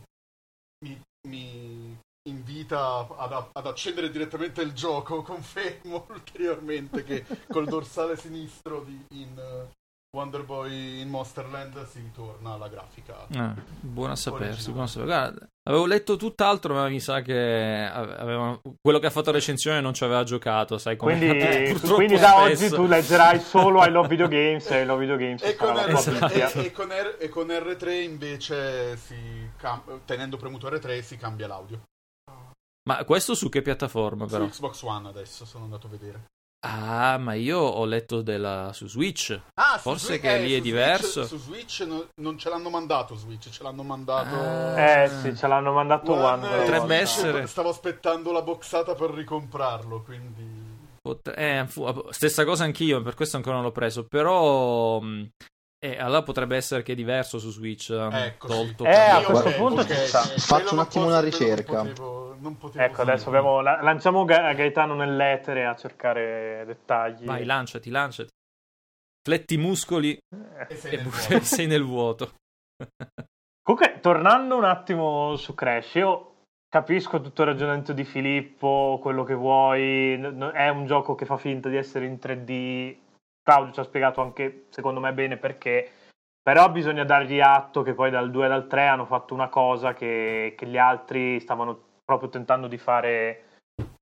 mi, mi invita ad, ad, accendere direttamente il gioco, confermo ulteriormente che col dorsale sinistro di, in uh, Wonder Boy in Monsterland si ritorna alla grafica. Ah, buono a sapersi, buono a sapersi. Guarda, avevo letto tutt'altro, ma mi sa che aveva... quello che ha fatto recensione non ci aveva giocato, sai come Quindi, quindi da oggi tu leggerai solo I Love Video Games e I Love Video Games e con, R- e, e, con R- e con R3 invece si cam- tenendo premuto R3 si cambia l'audio. Ma questo su che piattaforma però? Su Xbox One adesso sono andato a vedere. Ah, ma io ho letto della... su Switch. Ah, Forse su, che eh, lì è diverso. Switch, su Switch no, non ce l'hanno mandato Switch, ce l'hanno mandato... Ah. Eh sì, ce l'hanno mandato One. One Potrebbe essere... Stavo aspettando la boxata per ricomprarlo, quindi... Eh, stessa cosa anch'io, per questo ancora non l'ho preso, però... Eh, allora potrebbe essere che è diverso su Switch. Ecco, tolto sì. Eh, a questo punto okay. sta. Faccio un attimo una ricerca. Non potevo, non potevo ecco, adesso abbiamo, lanciamo Gaetano nell'etere a cercare dettagli. Vai, lanciati, lanciati. Fletti i muscoli e sei, e nel, vuoto. sei nel vuoto. Comunque, tornando un attimo su Crash, io capisco tutto il ragionamento di Filippo, quello che vuoi. È un gioco che fa finta di essere in 3D Claudio ci ha spiegato anche, secondo me, bene perché. Però bisogna dargli atto che poi dal 2 e dal 3 hanno fatto una cosa che, che gli altri stavano proprio tentando di fare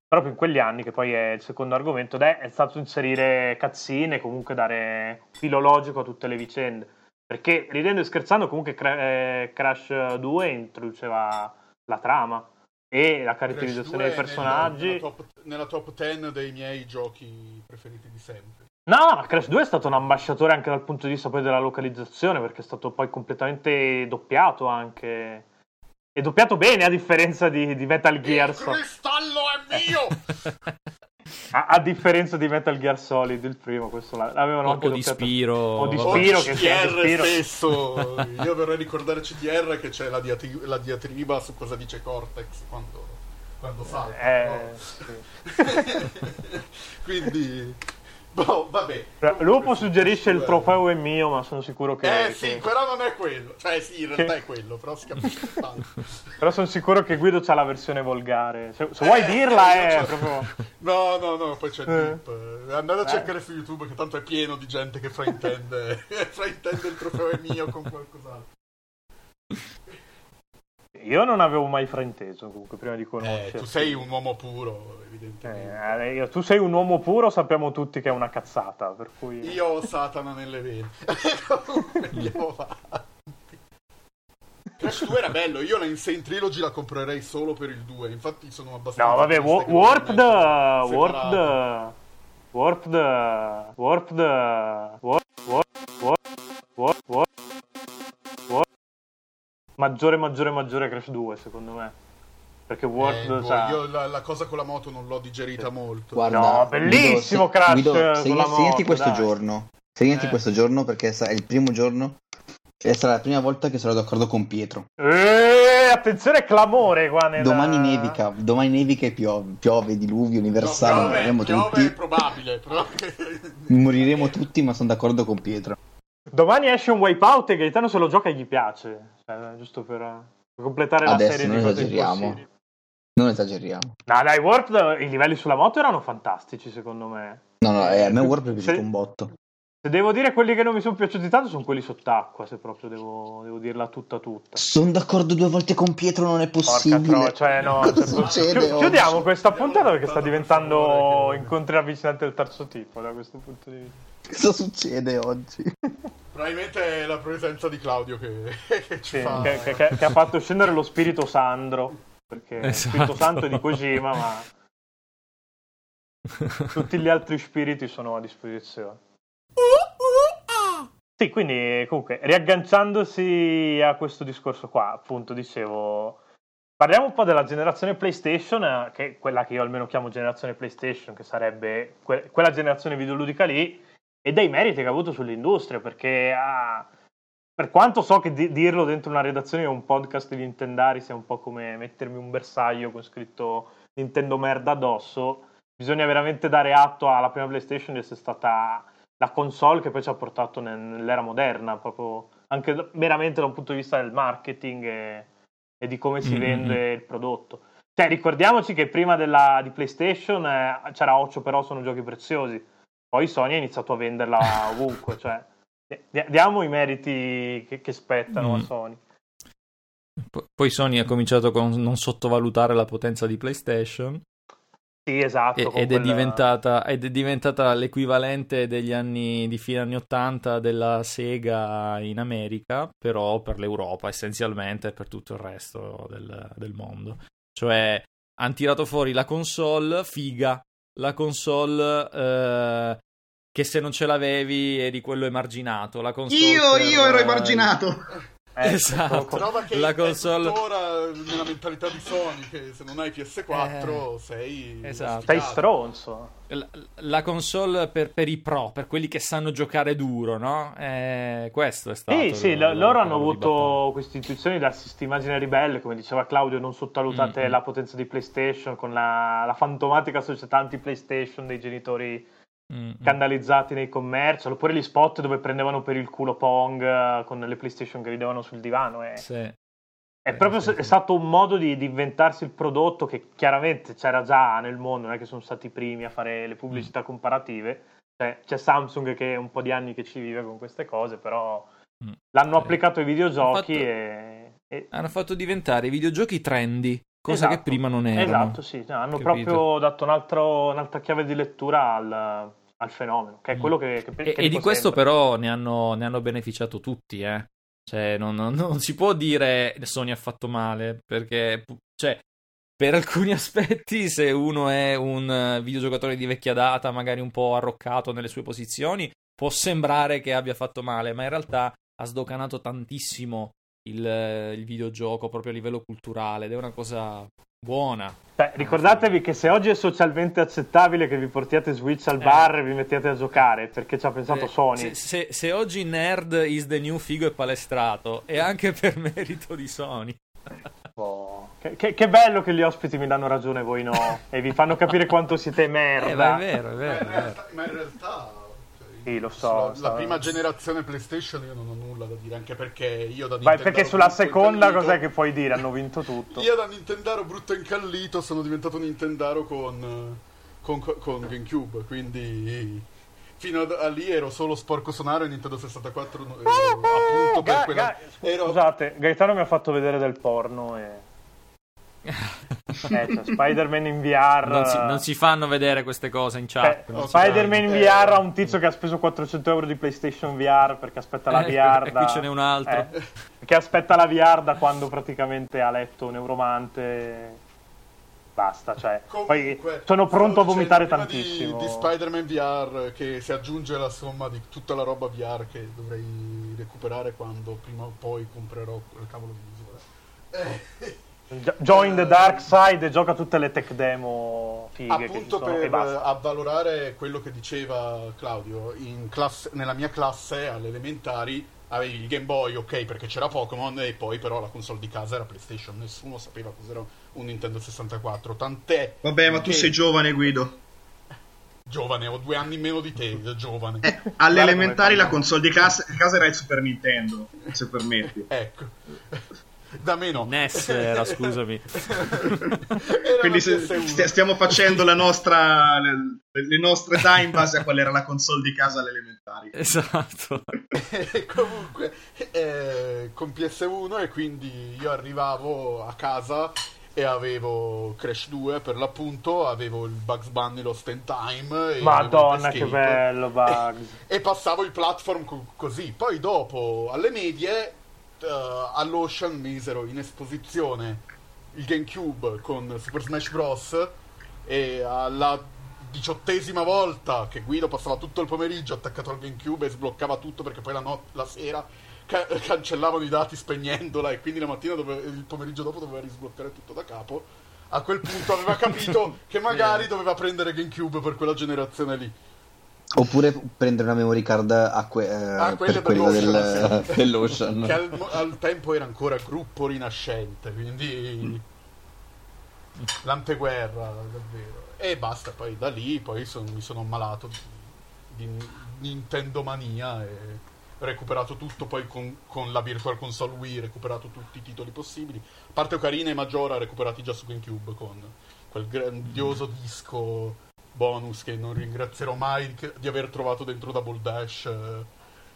proprio in quegli anni, che poi è il secondo argomento, ed è, è stato inserire cazzine, comunque dare filologico a tutte le vicende. Perché ridendo e scherzando, comunque eh, Crash 2 introduceva la trama e la caratterizzazione dei personaggi. Nella, nella, top, nella top 10 dei miei giochi preferiti di sempre. No, Crash 2 è stato un ambasciatore anche dal punto di vista poi della localizzazione, perché è stato poi completamente doppiato anche. E doppiato bene a differenza di, di Metal Gear Solid. Il cristallo è mio! a, a, differenza di Metal Gear Solid, il primo, questo l'avevano o anche di doppiato. Spiro. O di Spiro, o che CDR Spiro. stesso. Io vorrei ricordare CDR che c'è la, diatri- la diatriba su cosa dice Cortex quando, quando salta. Eh, no? sì. Quindi... Boh, vabbè. Lupo suggerisce il trofeo è mio, ma sono sicuro che. Eh sì, che... però non è quello. Cioè, sì, in realtà che... è quello, però si capisce Però sono sicuro che Guido c'ha la versione volgare. Se, se vuoi eh, dirla, è cioè... proprio. No, no, no, poi c'è il eh. Deep. Andate a cercare su YouTube, che tanto è pieno di gente che fraintende, fraintende il trofeo è mio con qualcos'altro. Io non avevo mai frainteso comunque prima di conoscerti. Eh, tu sei un uomo puro, evidentemente. Eh, io, tu sei un uomo puro, sappiamo tutti che è una cazzata. Per cui... Io ho Satana nelle vene. Andiamo avanti. Crash 2 era bello, io la Insane Trilogy la comprerei solo per il 2, infatti sono abbastanza... No, vabbè, wa- Warped... Warped... Warped... Warped... Warped... Warped... Warped... maggiore, maggiore, maggiore Crash 2, secondo me. Perché Warped eh, boh, sa... Io la, la, cosa con la moto non l'ho digerita molto. Guarda, no, bellissimo Guido, Crash Guido, con segna, la moto, segnati questo dai. giorno. Segnati Eh. questo giorno perché è il primo giorno e sarà la prima volta che sarò d'accordo con Pietro. Eh, attenzione, clamore qua nella... Domani nevica, domani nevica e piove, piove diluvio No, universale, piove, moriremo piove tutti. è probabile, però... Moriremo tutti, ma sono d'accordo con Pietro. Domani esce un wipeout e Gaetano se lo gioca e gli piace. Cioè, giusto per, completare la Adesso serie non di cose esageriamo. impossibili. Non esageriamo. No, dai, Warped, i livelli sulla moto erano fantastici, secondo me. No, no, eh, a me Warp è piaciuto Se- un botto. Se devo dire quelli che non mi sono piaciuti tanto sono quelli sott'acqua, se proprio devo, devo dirla tutta tutta. Sono d'accordo due volte con Pietro, non è Porca possibile. tro- cioè, no, Cosa cioè, succede chi- chiudiamo questa puntata la perché sta diventando incontri ravvicinanti del terzo tipo da questo punto di vista. Cosa succede oggi? Probabilmente è la presenza di Claudio che, che ci Sì, fa... che, che- che- che ha fatto scendere lo spirito Sandro. Perché il Esatto. spirito santo è di Kojima, ma tutti gli altri spiriti sono a disposizione. Sì, quindi comunque riagganciandosi a questo discorso qua, appunto dicevo, parliamo un po' della generazione PlayStation, eh, che è quella che io almeno chiamo generazione PlayStation, che sarebbe que- quella generazione videoludica lì, e dei meriti che ha avuto sull'industria, perché ha- per quanto so che di- dirlo dentro una redazione di un podcast di Nintendari sia un po' come mettermi un bersaglio con scritto Nintendo merda addosso, bisogna veramente dare atto alla prima PlayStation di essere stata la console che poi ci ha portato nel- nell'era moderna, proprio anche meramente da un punto di vista del marketing e, e di come si Mm-hmm. vende il prodotto. Cioè, ricordiamoci che prima della, di PlayStation eh, c'era Occhio, però sono giochi preziosi. Poi Sony ha iniziato a venderla ovunque. cioè, diamo i meriti che, che spettano mm. a Sony. Poi Sony ha cominciato con non sottovalutare la potenza di PlayStation. Sì, esatto. E, ed, quella... è diventata, ed, è diventata, l'equivalente degli anni di fine anni 80 della Sega in America, però per l'Europa essenzialmente e per tutto il resto del, del mondo. Cioè, hanno tirato fuori la console figa, la console eh, che se non ce l'avevi eri quello emarginato. La console io, per, io ero emarginato. Eh, esatto. Prova che la console... tuttora nella mentalità di Sony che se non hai PS4 eh, sei... Esatto. Sei stronzo. La, la console per, per, i pro, per quelli che sanno giocare duro, no? Eh, questo è stato... Sì, sì, lo, loro hanno avuto queste istituzioni da immagine ribelle, come diceva Claudio, non sottovalutate mm-hmm. la potenza di PlayStation con la, la fantomatica società anti-PlayStation dei genitori mm-hmm. scandalizzati nei commercial, oppure gli spot dove prendevano per il culo Pong uh, con le PlayStation che ridevano sul divano. E... Sì. È eh, proprio sì, è stato un modo di, di, inventarsi il prodotto che chiaramente c'era già nel mondo, non è che sono stati i primi a fare le pubblicità mm. comparative. Cioè, c'è Samsung che è un po' di anni che ci vive con queste cose, però mm. l'hanno applicato ai videogiochi hanno fatto, e, e, Hanno fatto diventare i videogiochi trendy, cosa esatto, che prima non erano. Esatto, sì, no, hanno capito? proprio dato un altro, un'altra chiave di lettura al, al fenomeno, che è mm. quello che... che, che e, e di questo sempre. però ne hanno, ne hanno, beneficiato tutti, eh. Cioè, non, non, non, si può dire Sony ha fatto male, perché, cioè, per alcuni aspetti, se uno è un videogiocatore di vecchia data, magari un po' arroccato nelle sue posizioni, può sembrare che abbia fatto male, ma in realtà ha sdocanato tantissimo il, il videogioco proprio a livello culturale ed è una cosa buona. Beh, ricordatevi che se oggi è socialmente accettabile che vi portiate Switch al eh. bar e vi mettiate a giocare, perché ci ha pensato se, Sony. Se, se, se, oggi nerd is the new figo e palestrato, è anche per merito di Sony. Oh, che, che, che, bello che gli ospiti mi danno ragione, voi no, e vi fanno capire quanto siete merda. Eh, ma è vero, è vero. È vero. Ma in realtà sì, lo so. La, so. prima generazione PlayStation io non ho nulla da dire, anche perché io da Nintendo. Vai, perché sulla seconda incallito, cos'è che puoi dire? Hanno vinto tutto. Io da Nintendaro brutto incallito sono diventato Nintendaro con, con, con GameCube, quindi fino a, lì ero solo sporco sonaro e Nintendo 64 ero, appunto per quella... Ero... Scusate, Gaetano mi ha fatto vedere del porno e... Eh, cioè, Spider-Man in VR. Non si, non si, fanno vedere queste cose in chat. Eh, Spider-Man in VR ha un tizio che ha speso 400 euro di PlayStation VR perché aspetta la eh, VR. E qui ce n'è un altro. Eh, che aspetta la VR da quando praticamente ha letto Neuromante. Basta, cioè. Comunque, poi sono pronto a vomitare tantissimo. Di, di Spider-Man VR che si aggiunge la somma di tutta la roba VR che dovrei recuperare quando prima o poi comprerò quel cavolo di misura. Eh. Join the dark side e gioca tutte le tech demo fighe Appunto sono, per avvalorare quello che diceva Claudio, classe, nella mia classe alle elementari avevi il Game Boy, ok, perché c'era Pokémon e poi però la console di casa era PlayStation, nessuno sapeva cos'era un Nintendo 64, tant'è... Vabbè, ma tu sei giovane Guido. Giovane, ho due anni in meno di te, giovane. Eh, alle elementari la console di casa, casa era il Super Nintendo, se permetti. ecco da meno. NES era, scusami. Quindi se, stiamo facendo la nostra, le, le, nostre età in base a qual era la console di casa alle elementari. Esatto. e comunque eh, con PS1 e quindi io arrivavo a casa e avevo Crash 2 per l'appunto, avevo il Bugs Bunny Lost in Time. Madonna che bello Bugs! E, e passavo il platform co- così. Poi dopo alle medie uh, all'Ocean misero in esposizione il GameCube con Super Smash Bros. E alla diciottesima volta che Guido passava tutto il pomeriggio attaccato al GameCube e sbloccava tutto perché poi la, not- la sera ca- cancellavano i dati spegnendola e quindi la mattina dove- il pomeriggio dopo doveva risbloccare tutto da capo. A quel punto aveva capito che magari doveva prendere GameCube per quella generazione lì. Oppure prendere una memory card a que- eh, ah, per quella del, sì. dell'Ocean. Che al, al, tempo era ancora gruppo rinascente, quindi l'anteguerra, davvero. E basta, poi da lì poi son, mi sono ammalato di, di Nintendo mania e recuperato tutto poi con, con la Virtual Console Wii, recuperato tutti i titoli possibili. A parte Ocarina e Majora recuperati già su GameCube con quel grandioso disco bonus che non ringrazierò mai che- di aver trovato dentro Double Dash eh,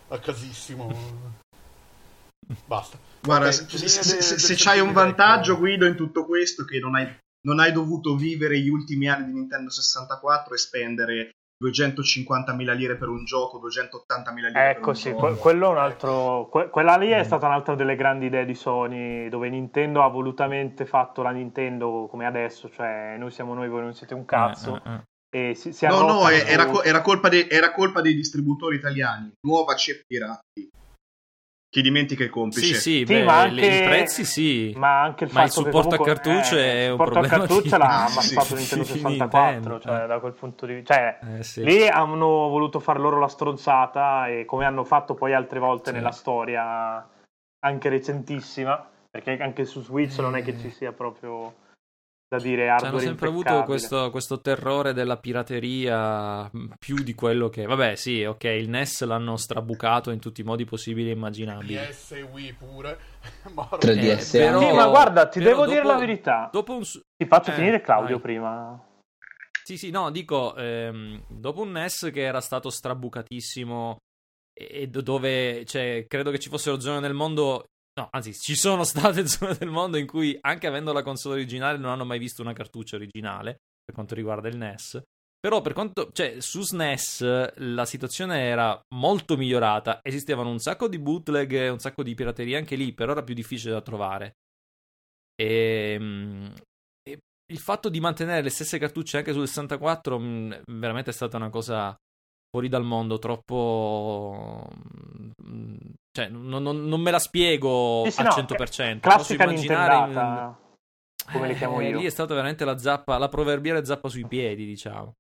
a casissimo. Basta. Guarda, Ok, se, se- de- se- se c'hai un vantaggio, Guido, in tutto questo, che non hai, non hai dovuto vivere gli ultimi anni di Nintendo 64 e spendere 250.000 lire per un gioco, 280.000 lire per Ecco un sì, gioco. que- quello è un altro. que- quella lì è stata un'altra delle grandi idee di Sony, dove Nintendo ha volutamente fatto la Nintendo come adesso, cioè noi siamo noi, voi non siete un cazzo. Eh, eh, eh. E si, si No, no, era, su- co- era colpa dei, era colpa dei distributori italiani. Nuova chip pirati. Chi dimentica il complice. Sì, sì, Sì, beh, ma le- anche- i prezzi sì. Ma anche il Ma il fatto che supporto a cartucce eh, è il un supporto a problema cartucce di- l'ha sì, ammazzato sì, Nintendo sì, 64, Nintendo, cioè eh. da quel punto di vista. Cioè, Eh, sì. lì hanno voluto far loro la stronzata e come hanno fatto poi altre volte Sì. nella storia, anche recentissima, perché anche su Switch non è che ci sia proprio da dire Cioè, hardware hanno sempre avuto questo, questo terrore della pirateria più di quello che... Vabbè, sì, ok, il NES l'hanno strabucato in tutti i modi possibili e immaginabili. DS e Wii pure. Ma 3DS Eh, però- Sì, ma guarda, ti devo dire dopo- la verità. Dopo un... Ti faccio eh, finire Claudio vai. prima. Sì, sì, no, dico, ehm, dopo un NES che era stato strabucatissimo e do- dove, cioè, credo che ci fossero zone nel mondo, no, anzi, ci sono state zone del mondo in cui, anche avendo la console originale, non hanno mai visto una cartuccia originale, per quanto riguarda il NES. Però per quanto, cioè, su SNES la situazione era molto migliorata, esistevano un sacco di bootleg un sacco di pirateria anche lì, però era più difficile da trovare. E, e il fatto di mantenere le stesse cartucce anche sul 64 mh, veramente è stata una cosa fuori dal mondo, troppo... mh, cioè, non, non- non me la spiego Sì, sì, al no, 100%. Classica Posso immaginare in- come le chiamo eh, io. Lì è stata veramente la zappa, la proverbiale zappa sui piedi, diciamo.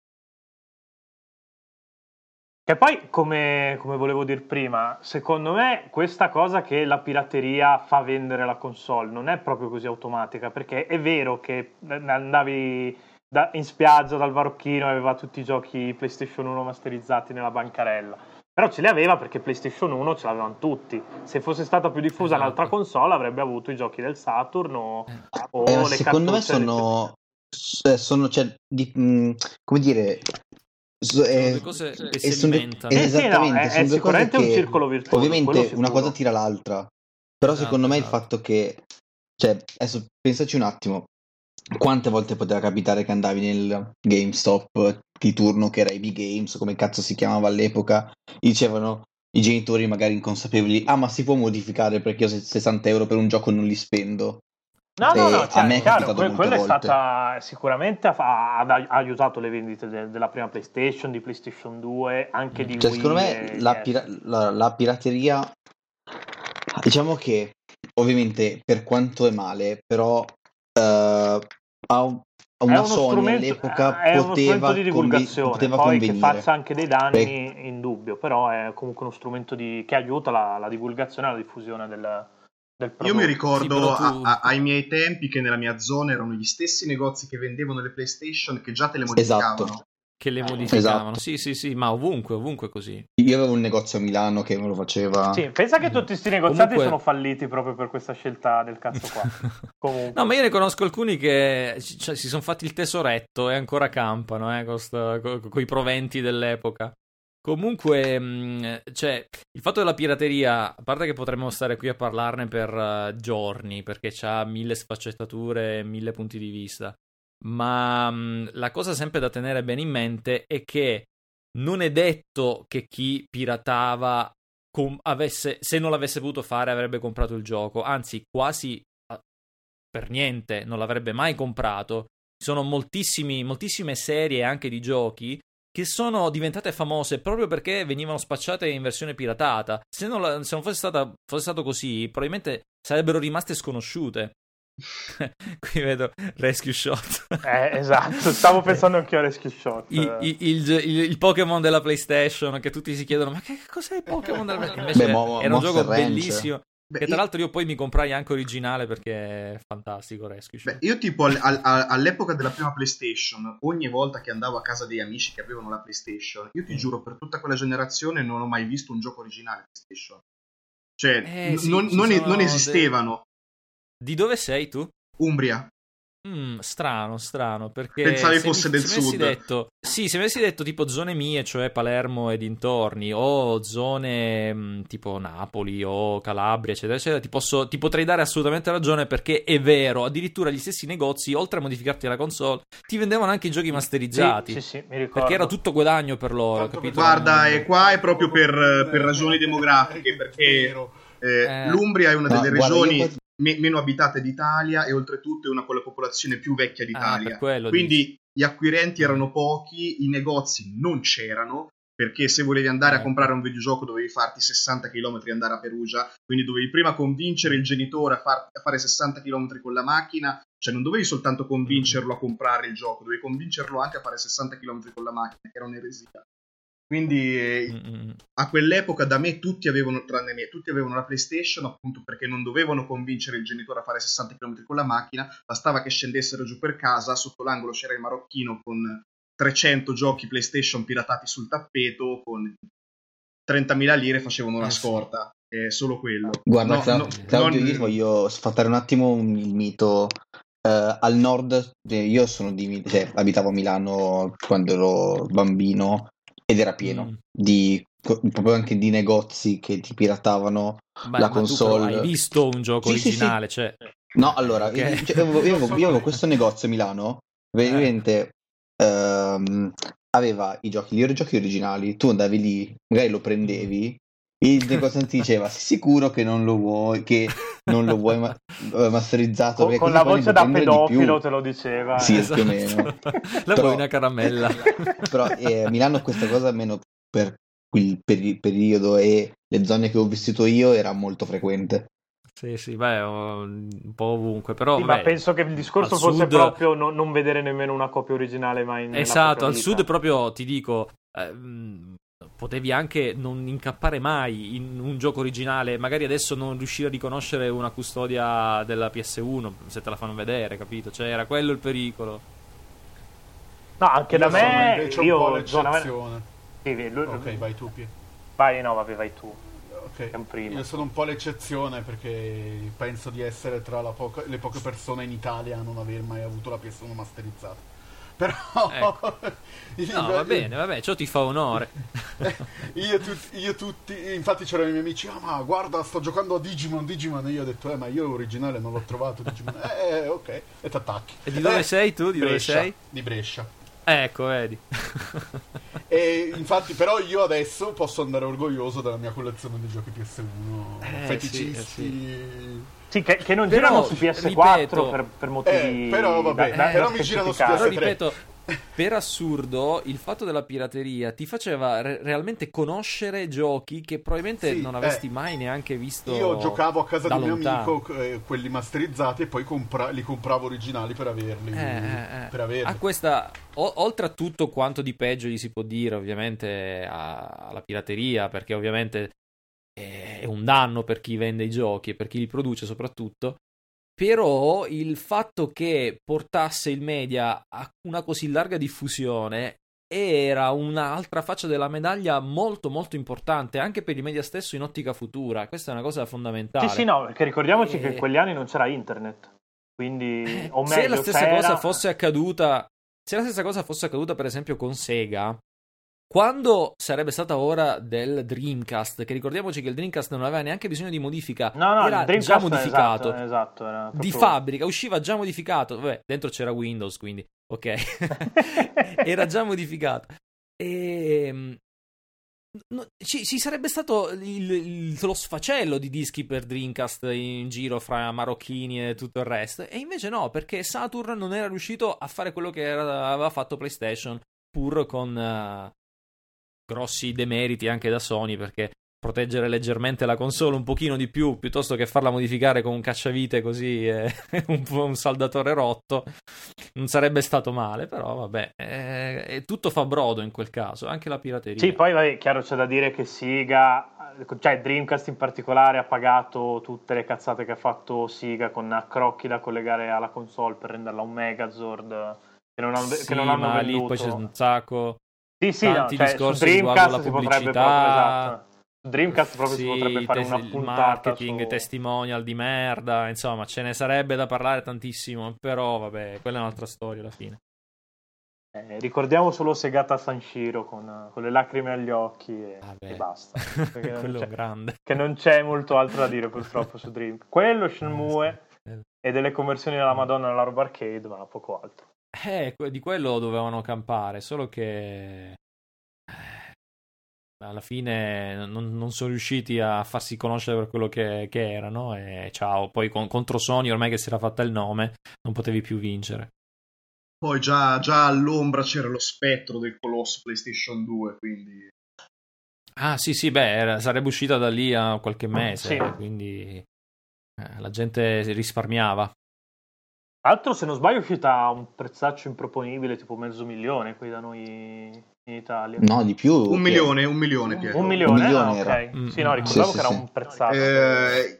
Che poi, come, come volevo dire prima, secondo me questa cosa che la pirateria fa vendere la console non è proprio così automatica, perché è vero che andavi da- in spiaggia dal varocchino e aveva tutti i giochi PlayStation 1 masterizzati nella bancarella, però ce li aveva perché PlayStation 1 ce l'avevano tutti. Se fosse stata più diffusa Esatto. un'altra console avrebbe avuto i giochi del Saturn o, o Eh, le secondo me sono, s- sono cioè, di- mh, come dire, so- Sono eh, due cose che si sono due- alimentano. Sì, no, esattamente, è- sono è due cose sicuramente un che circolo virtuoso, ovviamente una cosa tira l'altra, però Esatto, secondo me il esatto. fatto che, cioè, adesso pensaci un attimo, quante volte poteva capitare che andavi nel GameStop di turno che era IB Games, come cazzo si chiamava all'epoca, dicevano i genitori magari inconsapevoli, ah ma si può modificare perché io se 60 euro per un gioco non li spendo. No, no, E no, a chiaro, me è chiaro, capitato que- quello è stata sicuramente ha, ha- aiutato le vendite de- della prima PlayStation, di PlayStation 2, anche di Cioè, Wii. secondo me e la, pira- la- la pirateria, diciamo che ovviamente per quanto è male, però eh, a un- a una Sony all'epoca è uno poteva, strumento di divulgazione, poteva poi che convenire. faccia anche dei danni in dubbio, però è comunque uno strumento di- che aiuta la, la divulgazione e la diffusione del, del prodotto. Io mi ricordo Sì, però a- tu- a- ai miei tempi che nella mia zona erano gli stessi negozi che vendevano le PlayStation che già te le Esatto. Che le modificavano. Esatto. Sì, sì, sì, ma ovunque, ovunque così. Io avevo un negozio a Milano che me lo faceva. Sì, pensa che tutti questi negoziati Comunque- sono falliti proprio per questa scelta del cazzo qua. Comunque. No, ma io ne conosco alcuni che cioè, si sono fatti il tesoretto e ancora campano eh, con i proventi dell'epoca. Comunque, mh, cioè, il fatto della pirateria, a parte che potremmo stare qui a parlarne per eh, giorni, perché c'ha mille sfaccettature e mille punti di vista, ma mh, la cosa sempre da tenere bene in mente è che non è detto che chi piratava com- avesse, se non l'avesse potuto fare avrebbe comprato il gioco, anzi quasi per niente non l'avrebbe mai comprato. Ci sono moltissime serie anche di giochi che sono diventate famose proprio perché venivano spacciate in versione piratata. Se non, la- se non fosse, stata, fosse stato così, probabilmente sarebbero rimaste sconosciute. Qui vedo Rescue Shot. Eh, esatto, stavo pensando anche a Rescue Shot. I- i- il, il- il Pokémon della PlayStation che tutti si chiedono: Ma che cos'è il Pokémon della PlayStation? Invece Beh, Mo- era un gioco Ranch. bellissimo. Beh, Che tra io- l'altro io poi mi comprai anche originale perché è fantastico Rescue. Beh, io tipo al- al- al- all'epoca della prima PlayStation, ogni volta che andavo a casa dei amici che avevano la PlayStation, io ti Mm. giuro, per tutta quella generazione non ho mai visto un gioco originale PlayStation. Cioè, Eh, n- sì, non, non non de- esistevano. Di dove sei tu? Umbria. Mm, strano, strano, perché Pensavi se fosse mi- del se sud. Detto, sì, se mi avessi detto tipo zone mie, cioè Palermo e dintorni, o zone mm, tipo Napoli o Calabria, eccetera, eccetera, ti, posso, ti potrei dare assolutamente ragione perché è vero, addirittura gli stessi negozi, oltre a modificarti la console, ti vendevano anche i giochi masterizzati. Sì, sì, sì, mi ricordo. Perché era tutto guadagno per loro, Tanto capito? Guarda, e qua è proprio per, per ragioni demografiche, È perché eh, Eh. l'Umbria è una delle guarda, io regioni me- meno abitate d'Italia e oltretutto è una con la popolazione più vecchia Ah, d'Italia. quello Quindi dici. gli acquirenti erano pochi, i negozi non c'erano, perché se volevi andare a Ecco. comprare un videogioco dovevi farti 60 km e andare a Perugia, quindi dovevi prima convincere il genitore a, far- a fare 60 km con la macchina, cioè non dovevi soltanto convincerlo a comprare il gioco, dovevi convincerlo anche a fare 60 km con la macchina, che era un'eresia. Quindi eh, a quell'epoca da me tutti avevano, tranne me, tutti avevano la PlayStation appunto perché non dovevano convincere il genitore a fare 60 km con la macchina, bastava che scendessero giù per casa, sotto l'angolo c'era il marocchino con 300 giochi PlayStation piratati sul tappeto, con 30.000 lire facevano una Eh scorta, è solo quello. Guarda, No, Cla- no, Claudio, non- io voglio sfatare un attimo un- il mito. Eh, al nord, eh, io sono di, cioè, abitavo a Milano quando ero bambino ed era pieno Mm. di proprio anche di negozi che ti piratavano Ma, la ma console. hai visto un gioco Sì, sì, sì. originale? Cioè, No, allora, Ok. io, cioè, io avevo, io avevo- io avevo questo negozio a Milano, praticamente ehm, aveva i giochi, gli giochi originali, tu andavi lì, magari lo prendevi, il negoziante ti diceva, sei sicuro che non lo vuoi, che non lo vuoi ma- eh, masterizzato? Con, Perché con la voce da prendere di più." pedofilo te lo diceva. Sì, eh. più o meno. La Però- vuoi una caramella? Però eh, a Milano questa cosa, almeno per quel peri- periodo e le zone che ho vissuto io, era molto frequente. Sì, sì, beh, un po' ovunque, però Sì, ma vabbè, penso che il discorso fosse sud- proprio no- non vedere nemmeno una copia originale mai nella Esatto, al sud proprio ti dico, eh, potevi anche non incappare mai in un gioco originale, magari adesso non riuscire a riconoscere una custodia della PS1 se te la fanno vedere, capito? Cioè era quello il pericolo. No, anche da Io sono me, invece un po' io zona l'eccezione. Sì, lui- Ok, vai tu, Pie. vai, no, vabbè, vai tu. Ok. È un primo. Io sono un po' l'eccezione perché penso di essere tra la poca- le poche persone in Italia a non aver mai avuto la PS1 masterizzata. Però Ecco. No, va bene, vabbè, ciò ti fa onore. io, tut- io tutti, infatti c'erano i miei amici, ah ma guarda sto giocando a Digimon, Digimon, e io ho detto, eh ma io l'originale non l'ho trovato, Digimon, eh ok, e t'attacchi. E di dove Eh, sei tu? Di dove Brescia, sei? Di Brescia. Ecco, vedi. E infatti però io adesso posso andare orgoglioso della mia collezione di giochi PS1 Eh, feticisti. sì, Sì, che, che non Però, girano su PS4 ripeto- per, per motivi Eh, però vabbè, da- da- però mi girano su specificare. Però PS3. ripeto, per assurdo, il fatto della pirateria ti faceva re- realmente conoscere giochi che probabilmente Sì, non avresti eh. mai neanche visto. Io giocavo a casa di un mio lontano. amico eh, quelli masterizzati e poi compra- li compravo originali per averli. Eh, eh, eh. Per averli. A questa, o- oltre a tutto quanto di peggio gli si può dire, ovviamente, a- alla pirateria, perché ovviamente è un danno per chi vende i giochi e per chi li produce soprattutto. Però il fatto che portasse il media a una così larga diffusione era un'altra faccia della medaglia molto molto importante anche per i media stesso in ottica futura. Questa è una cosa fondamentale. Sì, sì, no, perché ricordiamoci che Eh. in quegli anni non c'era internet. Quindi, o meglio, se la stessa c'era- cosa fosse accaduta, se la stessa cosa fosse accaduta, per esempio, con Sega, quando sarebbe stata ora del Dreamcast, che ricordiamoci che il Dreamcast non aveva neanche bisogno di modifica, No, no, era già modificato. Esatto, esatto, era Di proprio- fabbrica, usciva già modificato. Vabbè, dentro c'era Windows, quindi ok. era già modificato. E no, ci, ci sarebbe stato il- il- lo sfacello di dischi per Dreamcast in giro fra marocchini e tutto il resto. E invece no, perché Saturn non era riuscito a fare quello che era- aveva fatto PlayStation, pur con eh, grossi demeriti anche da Sony, perché proteggere leggermente la console un pochino di più piuttosto che farla modificare con un cacciavite così e un, un saldatore rotto non sarebbe stato male però vabbè eh, tutto fa brodo in quel caso anche la pirateria sì poi vabbè, chiaro c'è da dire che Siga cioè Dreamcast in particolare ha pagato tutte le cazzate che ha fatto Siga con accrocchi da collegare alla console per renderla un Megazord che non, hanno, sì, che non hanno ma venduto. lì poi c'è un sacco sì, sì, tanti no, cioè, discorsi su Dreamcast riguardo la proprio, pubblicità esatto. Dreamcast proprio sì, si potrebbe fare tes- una puntata marketing, su... testimonial di merda, insomma, ce ne sarebbe da parlare tantissimo, però vabbè, quella è un'altra storia alla fine. Eh, ricordiamo solo Segata Sanshiro con, con le lacrime agli occhi e, Vabbè. e basta. Quello grande. che non c'è molto altro da dire purtroppo su Dream. Quello, Shenmue e delle conversioni della Madonna nella roba arcade, ma poco altro. Eh, di quello dovevano campare, solo che eh, alla fine non, non sono riusciti a farsi conoscere per quello che, che erano e ciao, poi con- contro Sony ormai che si era fatta il nome non potevi più vincere. Poi già, già all'ombra c'era lo spettro del colosso PlayStation 2, quindi... Ah sì sì, beh, era- sarebbe uscita da lì a qualche mese, Sì. quindi eh, la gente risparmiava. Tra l'altro, se non sbaglio, è uscita a un prezzaccio improponibile, tipo mezzo milione qui da noi in Italia. No, di più. Un che- milione, un milione, Pietro. Un milione, Un milione ah, era. ok. Mm, sì, no, ricordavo sì, che era sì, un prezzato. Eh,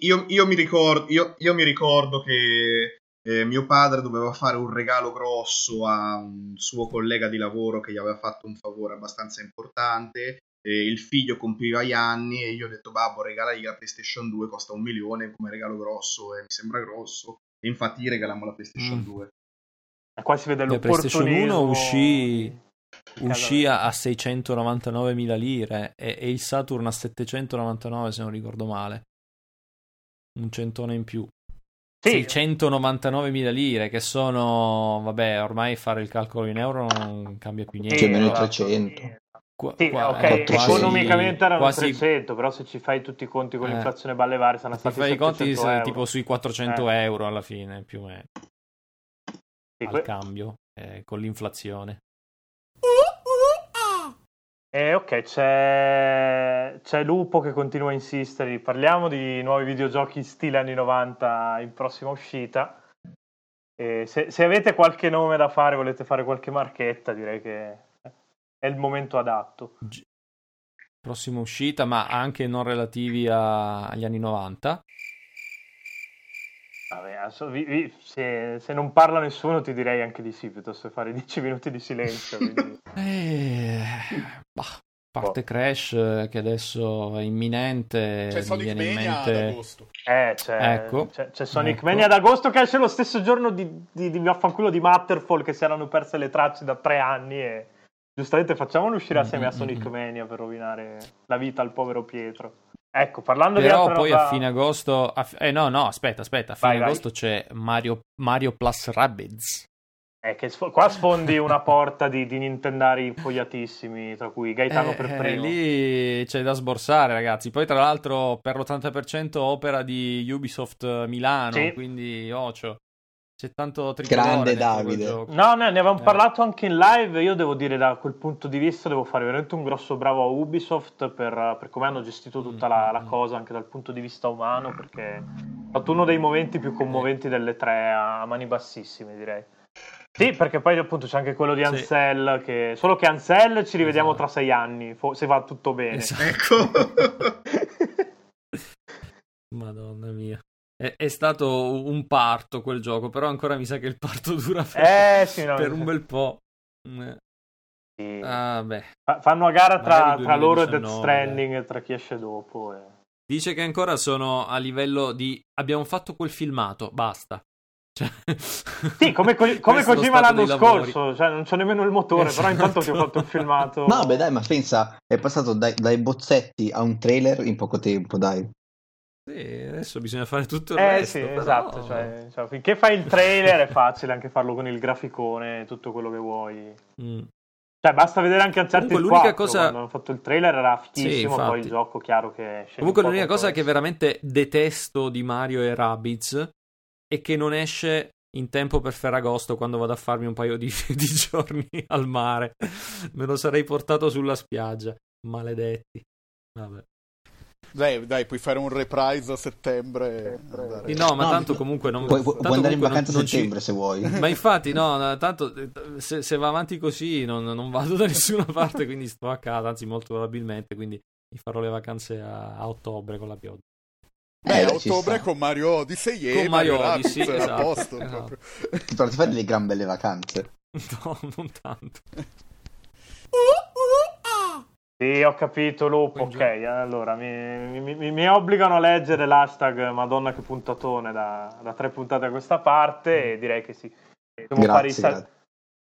io, io mi ricordo, io, io mi ricordo che eh, mio padre doveva fare un regalo grosso a un suo collega di lavoro che gli aveva fatto un favore abbastanza importante. e il figlio compiva gli anni e io ho detto babbo regalagli la PlayStation 2 costa un milione come regalo grosso e mi sembra grosso e infatti gli regalammo la PlayStation Mm. 2 Qua si vede La PlayStation 1 l'opportunismo. uscì, uscì a 699.000 lire e, e il Saturn a 799 se non ricordo male. Un centone in più. Sì, 699.000 lire che sono, vabbè, ormai fare il calcolo in euro non cambia più niente. Cioè, meno di esatto. 300. Qua- Sì, qua- ok, eh, quasi- economicamente erano quasi- 300, però se ci fai tutti i conti con Eh. l'inflazione balle varie saranno Ti stati fai i conti 700 se- tipo sui 400 Eh. euro alla fine, più o meno, Sì, al que- cambio, eh, con l'inflazione. Eh, ok, c'è... c'è Lupo che continua a insistere. Parliamo di nuovi videogiochi stile anni 90 in prossima uscita. E se, se avete qualche nome da fare, volete fare qualche marchetta, direi che è il momento adatto. G- Prossima uscita, ma anche non relativi a- agli anni 90. Vabbè, adesso vi- vi- se, se non parla nessuno ti direi anche di sì, piuttosto che fare 10 minuti di silenzio. quindi- Eh, bah, parte Crash eh, che adesso è imminente, C'è Sonic viene in Mania ad mente... agosto. Eh, c'è, Ecco. c'è, c'è Sonic Ecco. Mania ad agosto che esce lo stesso giorno di, di, di vaffanculo di Matterfall che si erano perse le tracce da tre anni e giustamente facciamolo uscire assieme a Mm, mm, Sonic mm. Mania per rovinare la vita al povero Pietro. Ecco, parlando di Però poi roba- a fine agosto... a fi- eh no, no, aspetta, aspetta. A fine Vai, vai. agosto c'è Mario, Mario Plus Rabbids. eh, che sfo- qua sfondi una porta di, di Nintendari infogliatissimi, tra cui Gaetano Eh, per eh, primo. lì c'è da sborsare, ragazzi. Poi, tra l'altro, per l'80% opera di Ubisoft Milano, Sì. quindi ocio. C'è tanto tricolore Grande Davide. No, no, ne avevamo Eh. parlato anche in live. Io devo dire, da quel punto di vista, devo fare veramente un grosso bravo a Ubisoft per, per come hanno gestito tutta la, la Mm. cosa, anche dal punto di vista umano. Perché è stato uno dei momenti più commoventi delle tre a, a mani bassissime, direi. Sì, perché poi appunto c'è anche quello di Sì. Ansel. Che... Solo che Ansel ci rivediamo Esatto. tra sei anni, fo- se va tutto bene. Esatto. ecco Madonna mia. È, è stato un parto quel gioco, però ancora mi sa che il parto dura per, eh sì, no, per un bel po'. Eh, sì. Ah, Fanno a gara tra, tra loro e Death 2019, Stranding e tra chi esce dopo. e- Dice che ancora sono a livello di abbiamo fatto quel filmato, basta. Cioè... Sì, come, co- come Kojima l'anno scorso, cioè non c'è nemmeno il motore, però intanto ti ho fatto il filmato. No, beh, dai, ma pensa, è passato dai, dai bozzetti a un trailer in poco tempo, dai. Sì, adesso bisogna fare tutto il Eh resto. sì, però- esatto, cioè, cioè, finché fai il trailer è facile anche farlo con il graficone tutto quello che vuoi. Mm. Cioè, basta vedere anche Uncharted Comunque, l'unica 4, cosa- quando hanno fatto il trailer era fichissimo, Sì, poi il gioco chiaro che esce. Comunque l'unica cosa che veramente detesto di Mario e Rabbids è che non esce in tempo per Ferragosto quando vado a farmi un paio di, di giorni al mare. Me lo sarei portato sulla spiaggia. Maledetti. Vabbè. Dai, dai, puoi fare un reprise a settembre. andare- no, ma No, tanto comunque non Puoi, puoi tanto andare in vacanza a non ci- settembre se vuoi. Ma infatti, no, tanto eh, se, se va avanti così non, non vado da nessuna parte, quindi sto a casa, anzi molto probabilmente, quindi mi farò le vacanze a, a ottobre con la pioggia. Beh, Eh, a ci ottobre con Mario Odyssey e Con Mario Odyssey, a esatto, posto. esatto. proprio. Ti a fare delle gran belle vacanze. No, non tanto. Sì, ho capito, Lupo. Ok, allora mi, mi- mi- mi obbligano a leggere l'hashtag Madonna che puntatone da, da tre puntate a questa parte e direi che sì. Fare i Grazie, sal- grazie.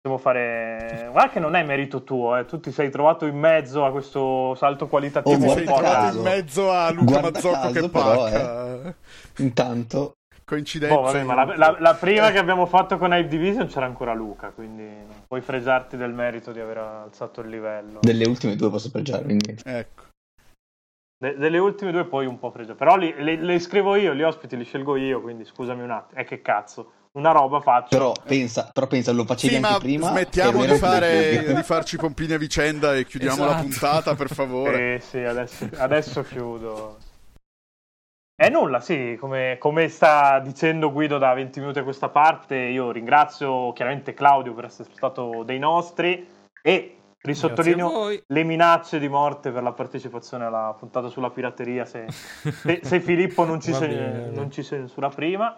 Dobbiamo fare. Guarda che non è merito tuo, eh. tu ti sei trovato in mezzo a questo salto qualitativo. Oh, Ti sei trovato in mezzo a Luca Guarda Mazzocco caso, che però, eh. pacca. Intanto, Coincidenza. Boh, vabbè, ma la, la- la prima che abbiamo fatto con Hype Division c'era ancora Luca, quindi non puoi fregiarti del merito di aver alzato il livello. delle ultime due posso pregiare, quindi... Ecco. De- delle ultime due poi un po' fregio. Però li, le, le scrivo io, gli ospiti li scelgo io, quindi scusami un attimo. E che cazzo, una roba faccio. Però pensa, però pensa, lo facevi Sì, anche ma prima. smettiamo di, fare, di farci pompini a vicenda e chiudiamo la Esatto. puntata, per favore. Sì, sì, adesso, adesso chiudo. E nulla, sì, come, come sta dicendo Guido da 20 minuti a questa parte, io ringrazio chiaramente Claudio per essere stato dei nostri e risottolineo le minacce di morte per la partecipazione alla puntata sulla pirateria se, se- se Filippo non ci, se- non ci censura prima.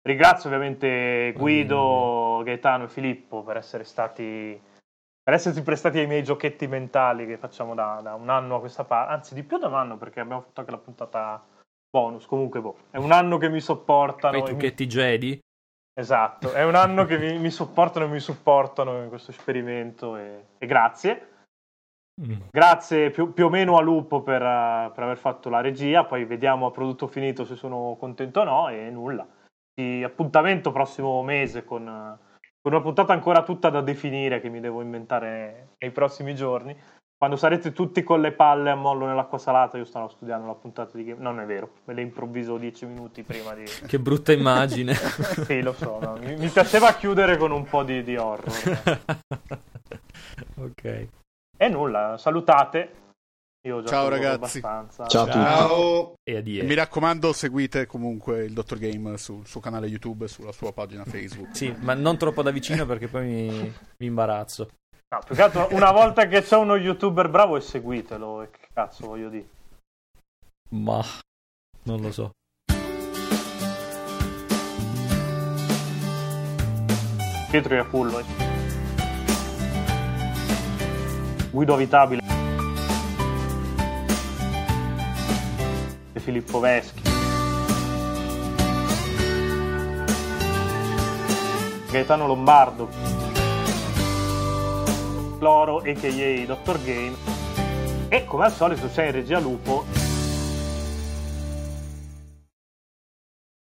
Ringrazio ovviamente Guido, Gaetano e Filippo per essere stati per essersi prestati ai miei giochetti mentali che facciamo da, da un anno a questa parte, anzi di più da un anno perché abbiamo fatto anche la puntata bonus, comunque boh, è un anno che mi sopportano. Fai e mi- trucchetti Jedi. Esatto, è un anno che mi, mi supportano e mi supportano in questo esperimento e, e grazie. Mm. Grazie più, più o meno a Lupo per, per aver fatto la regia, poi vediamo a prodotto finito se sono contento o no e nulla. Di appuntamento prossimo mese con, con una puntata ancora tutta da definire che mi devo inventare nei prossimi giorni. Quando sarete tutti con le palle a mollo nell'acqua salata, io starò studiando la puntata di game. Non è vero, me le improvviso dieci minuti prima di. Che brutta immagine. sì, lo so, no, mi, mi piaceva chiudere con un po' di, di horror. ok. E nulla, salutate. Io già Ciao, ragazzi. abbastanza. Ciao. Ciao. E addio. Mi raccomando, seguite comunque il Dottor Game sul suo canale YouTube e sulla sua pagina Facebook. Sì, ma non troppo da vicino perché poi mi, mi imbarazzo. No, più che altro, una volta che c'è uno youtuber bravo e seguitelo. E che cazzo voglio dire? Ma non lo so. Pietro Iapullo. eh. Guido Avitabile. E Filippo Veschi. Gaetano Lombardo. Loro, a.k.a. Dr. Game. E come al solito c'è in regia Lupo.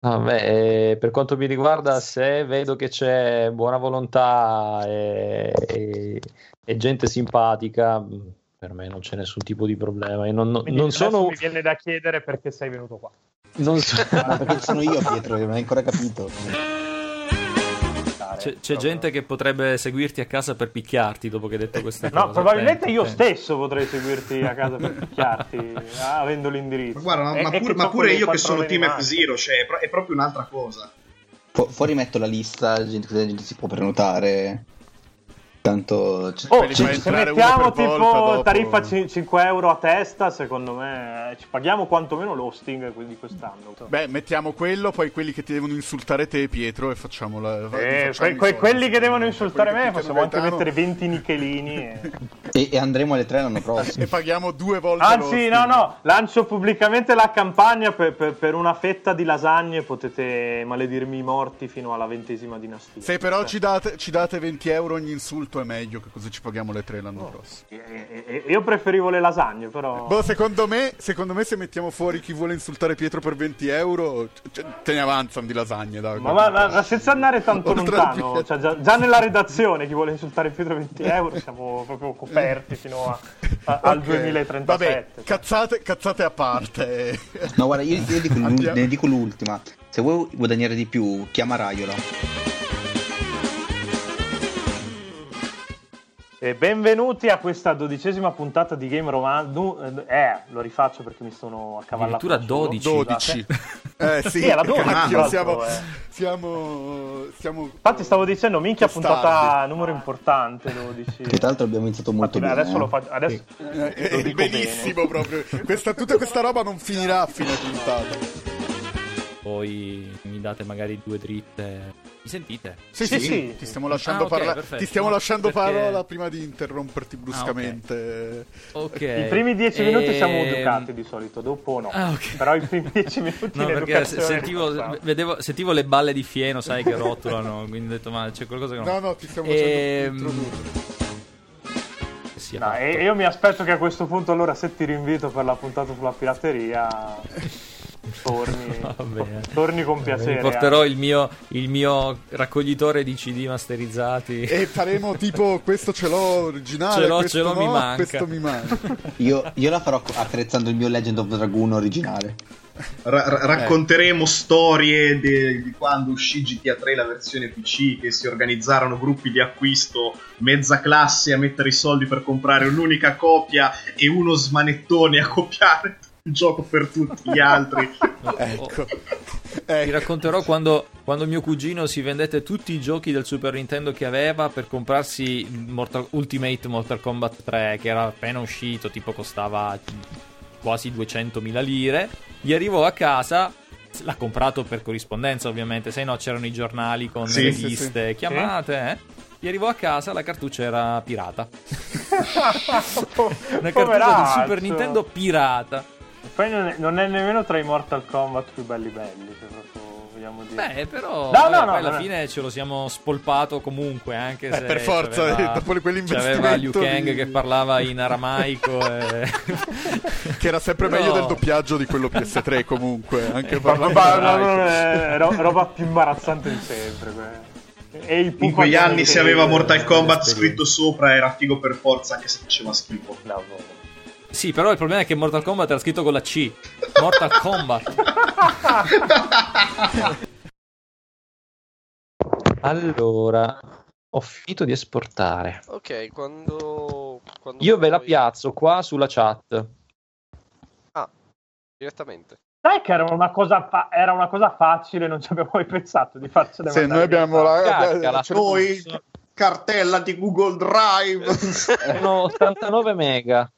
Vabbè, eh, per quanto mi riguarda, se vedo che c'è buona volontà e, e- e gente simpatica, mh, per me non c'è nessun tipo di problema. Io non, non- non sono, mi viene da chiedere perché sei venuto qua. non so- Ma perché sono io Pietro, che non hai ancora capito. C'è, c'è gente che potrebbe seguirti a casa per picchiarti dopo che hai detto questa cosa. No, probabilmente Attento, io attento. stesso potrei seguirti a casa per picchiarti, avendo l'indirizzo. Ma guarda, ma, E- ma pure, ma pure io che sono team. F-Zero, cioè, è, pro- è proprio un'altra cosa. Fu- fuori metto la lista, gente, gente si può prenotare. Tanto... c- Oh, ci- se entrare uno mettiamo per tipo volta, dopo- tariffa ci- 5 euro a testa, secondo me eh, ci paghiamo quantomeno l'hosting di quest'anno. Beh, mettiamo quello, poi quelli che ti devono insultare te, Pietro, e facciamo la. Eh, facciamo que- que- soldi. quelli che devono insultare me possiamo anche mettere 20 nichelini. e- E, e andremo alle tre l'anno prossimo. E paghiamo due volte Anzi, l'hosting. no, no, lancio pubblicamente la campagna per, per- per una fetta di lasagne potete maledirmi i morti fino alla ventesima dinastia. Se però Cioè, ci date, ci date 20 euro ogni insulto è meglio, che così ci paghiamo le tre l'anno Oh. prossimo. Io preferivo le lasagne, però... Boh, secondo me, secondo me se mettiamo fuori chi vuole insultare Pietro per 20 euro, cioè, te ne avanzano di lasagne. Dai, Ma, ma- ma- senza andare tanto Oltre lontano, al- cioè, già, già nella redazione chi vuole insultare Pietro 20 euro siamo proprio coperti fino a- a- al Ok. 2037. Vabbè, cioè. cazzate, cazzate a parte. No, guarda, io, io dico ne dico l'ultima. Se vuoi guadagnare di più, chiama Raiola. E benvenuti a questa dodicesima puntata di Game Roman. Eh, lo rifaccio perché mi sono accavallato. Addirittura da solo. 12. 12. Eh sì, Sì, è la 12, cacchio, tra siamo, eh. siamo, siamo... Infatti stavo dicendo, minchia Testardi. puntata numero importante, 12. Che tra l'altro abbiamo iniziato molto Infatti, bene. adesso eh. lo faccio. Adesso Eh, È, lo dico benissimo proprio. Questa, tutta questa roba non finirà a fine puntata. Poi mi date magari due dritte. Mi sentite? Sì, Sì, sì, sì. ti stiamo lasciando, Ah, ok, parla- perfetto. ti stiamo lasciando Perché- parola prima di interromperti bruscamente. Ok. I primi dieci minuti siamo Ehm, educati di solito, dopo no. Ah. Però i primi dieci minuti No, perché sentivo, vedevo, sentivo le balle di fieno, sai, che rotolano. quindi ho detto, ma c'è qualcosa che non No, no, ti stiamo Ehm, facendo introdurre. sia No, e io mi aspetto che a questo punto allora se ti rinvito per la puntata sulla pirateria torni, torni con piacere. Mi porterò il mio, il mio raccoglitore di CD masterizzati. E faremo tipo questo ce l'ho originale, Ce l'ho, questo ce l'ho, no, mi manca. questo mi manca. Io, io la farò attrezzando il mio Legend of Dragoon originale. Ra- ra- racconteremo storie de- di quando uscì GTA 3 la versione PC, che si organizzarono gruppi di acquisto, mezza classe a mettere i soldi per comprare un'unica copia e uno smanettone a copiare gioco per tutti gli altri. ecco. Ti Ecco. racconterò quando, quando mio cugino si vendette tutti i giochi del Super Nintendo che aveva per comprarsi Mortal- Ultimate Mortal Kombat 3, che era appena uscito, tipo costava quasi 200.000 lire. Gli arrivò a casa, l'ha comprato per corrispondenza ovviamente, se no c'erano i giornali con Sì, le sì, liste, chiamate, eh. Gli arrivò a casa, la cartuccia era pirata. Una cartuccia di Poveraccio. Super Nintendo pirata. Poi non è, non è nemmeno tra i Mortal Kombat più belli belli, se proprio vogliamo dire. Beh, però No, no, no, poi alla no. fine ce lo siamo spolpato comunque, anche Eh, se per forza, c'aveva- dopo quell'investimento C'aveva Liu Kang di- che parlava in aramaico e... Che era sempre Però- meglio del doppiaggio di quello PS3 comunque, anche ma- è ro- roba più imbarazzante di sempre. E il In quegli anni se aveva Mortal Kombat scritto sopra era figo per forza, anche se faceva schifo. No, no. Sì, però il problema è che Mortal Kombat era scritto con la C. Mortal Kombat. Allora, ho finito di esportare. Ok, quando... quando Io ve la piazzo qua sulla chat. Direttamente. Sai che era una, cosa fa- era una cosa facile, non ci abbiamo mai pensato di farcela Se noi abbiamo la... Carica, ce- Noi, cartella di Google Drive. Sono 89 mega.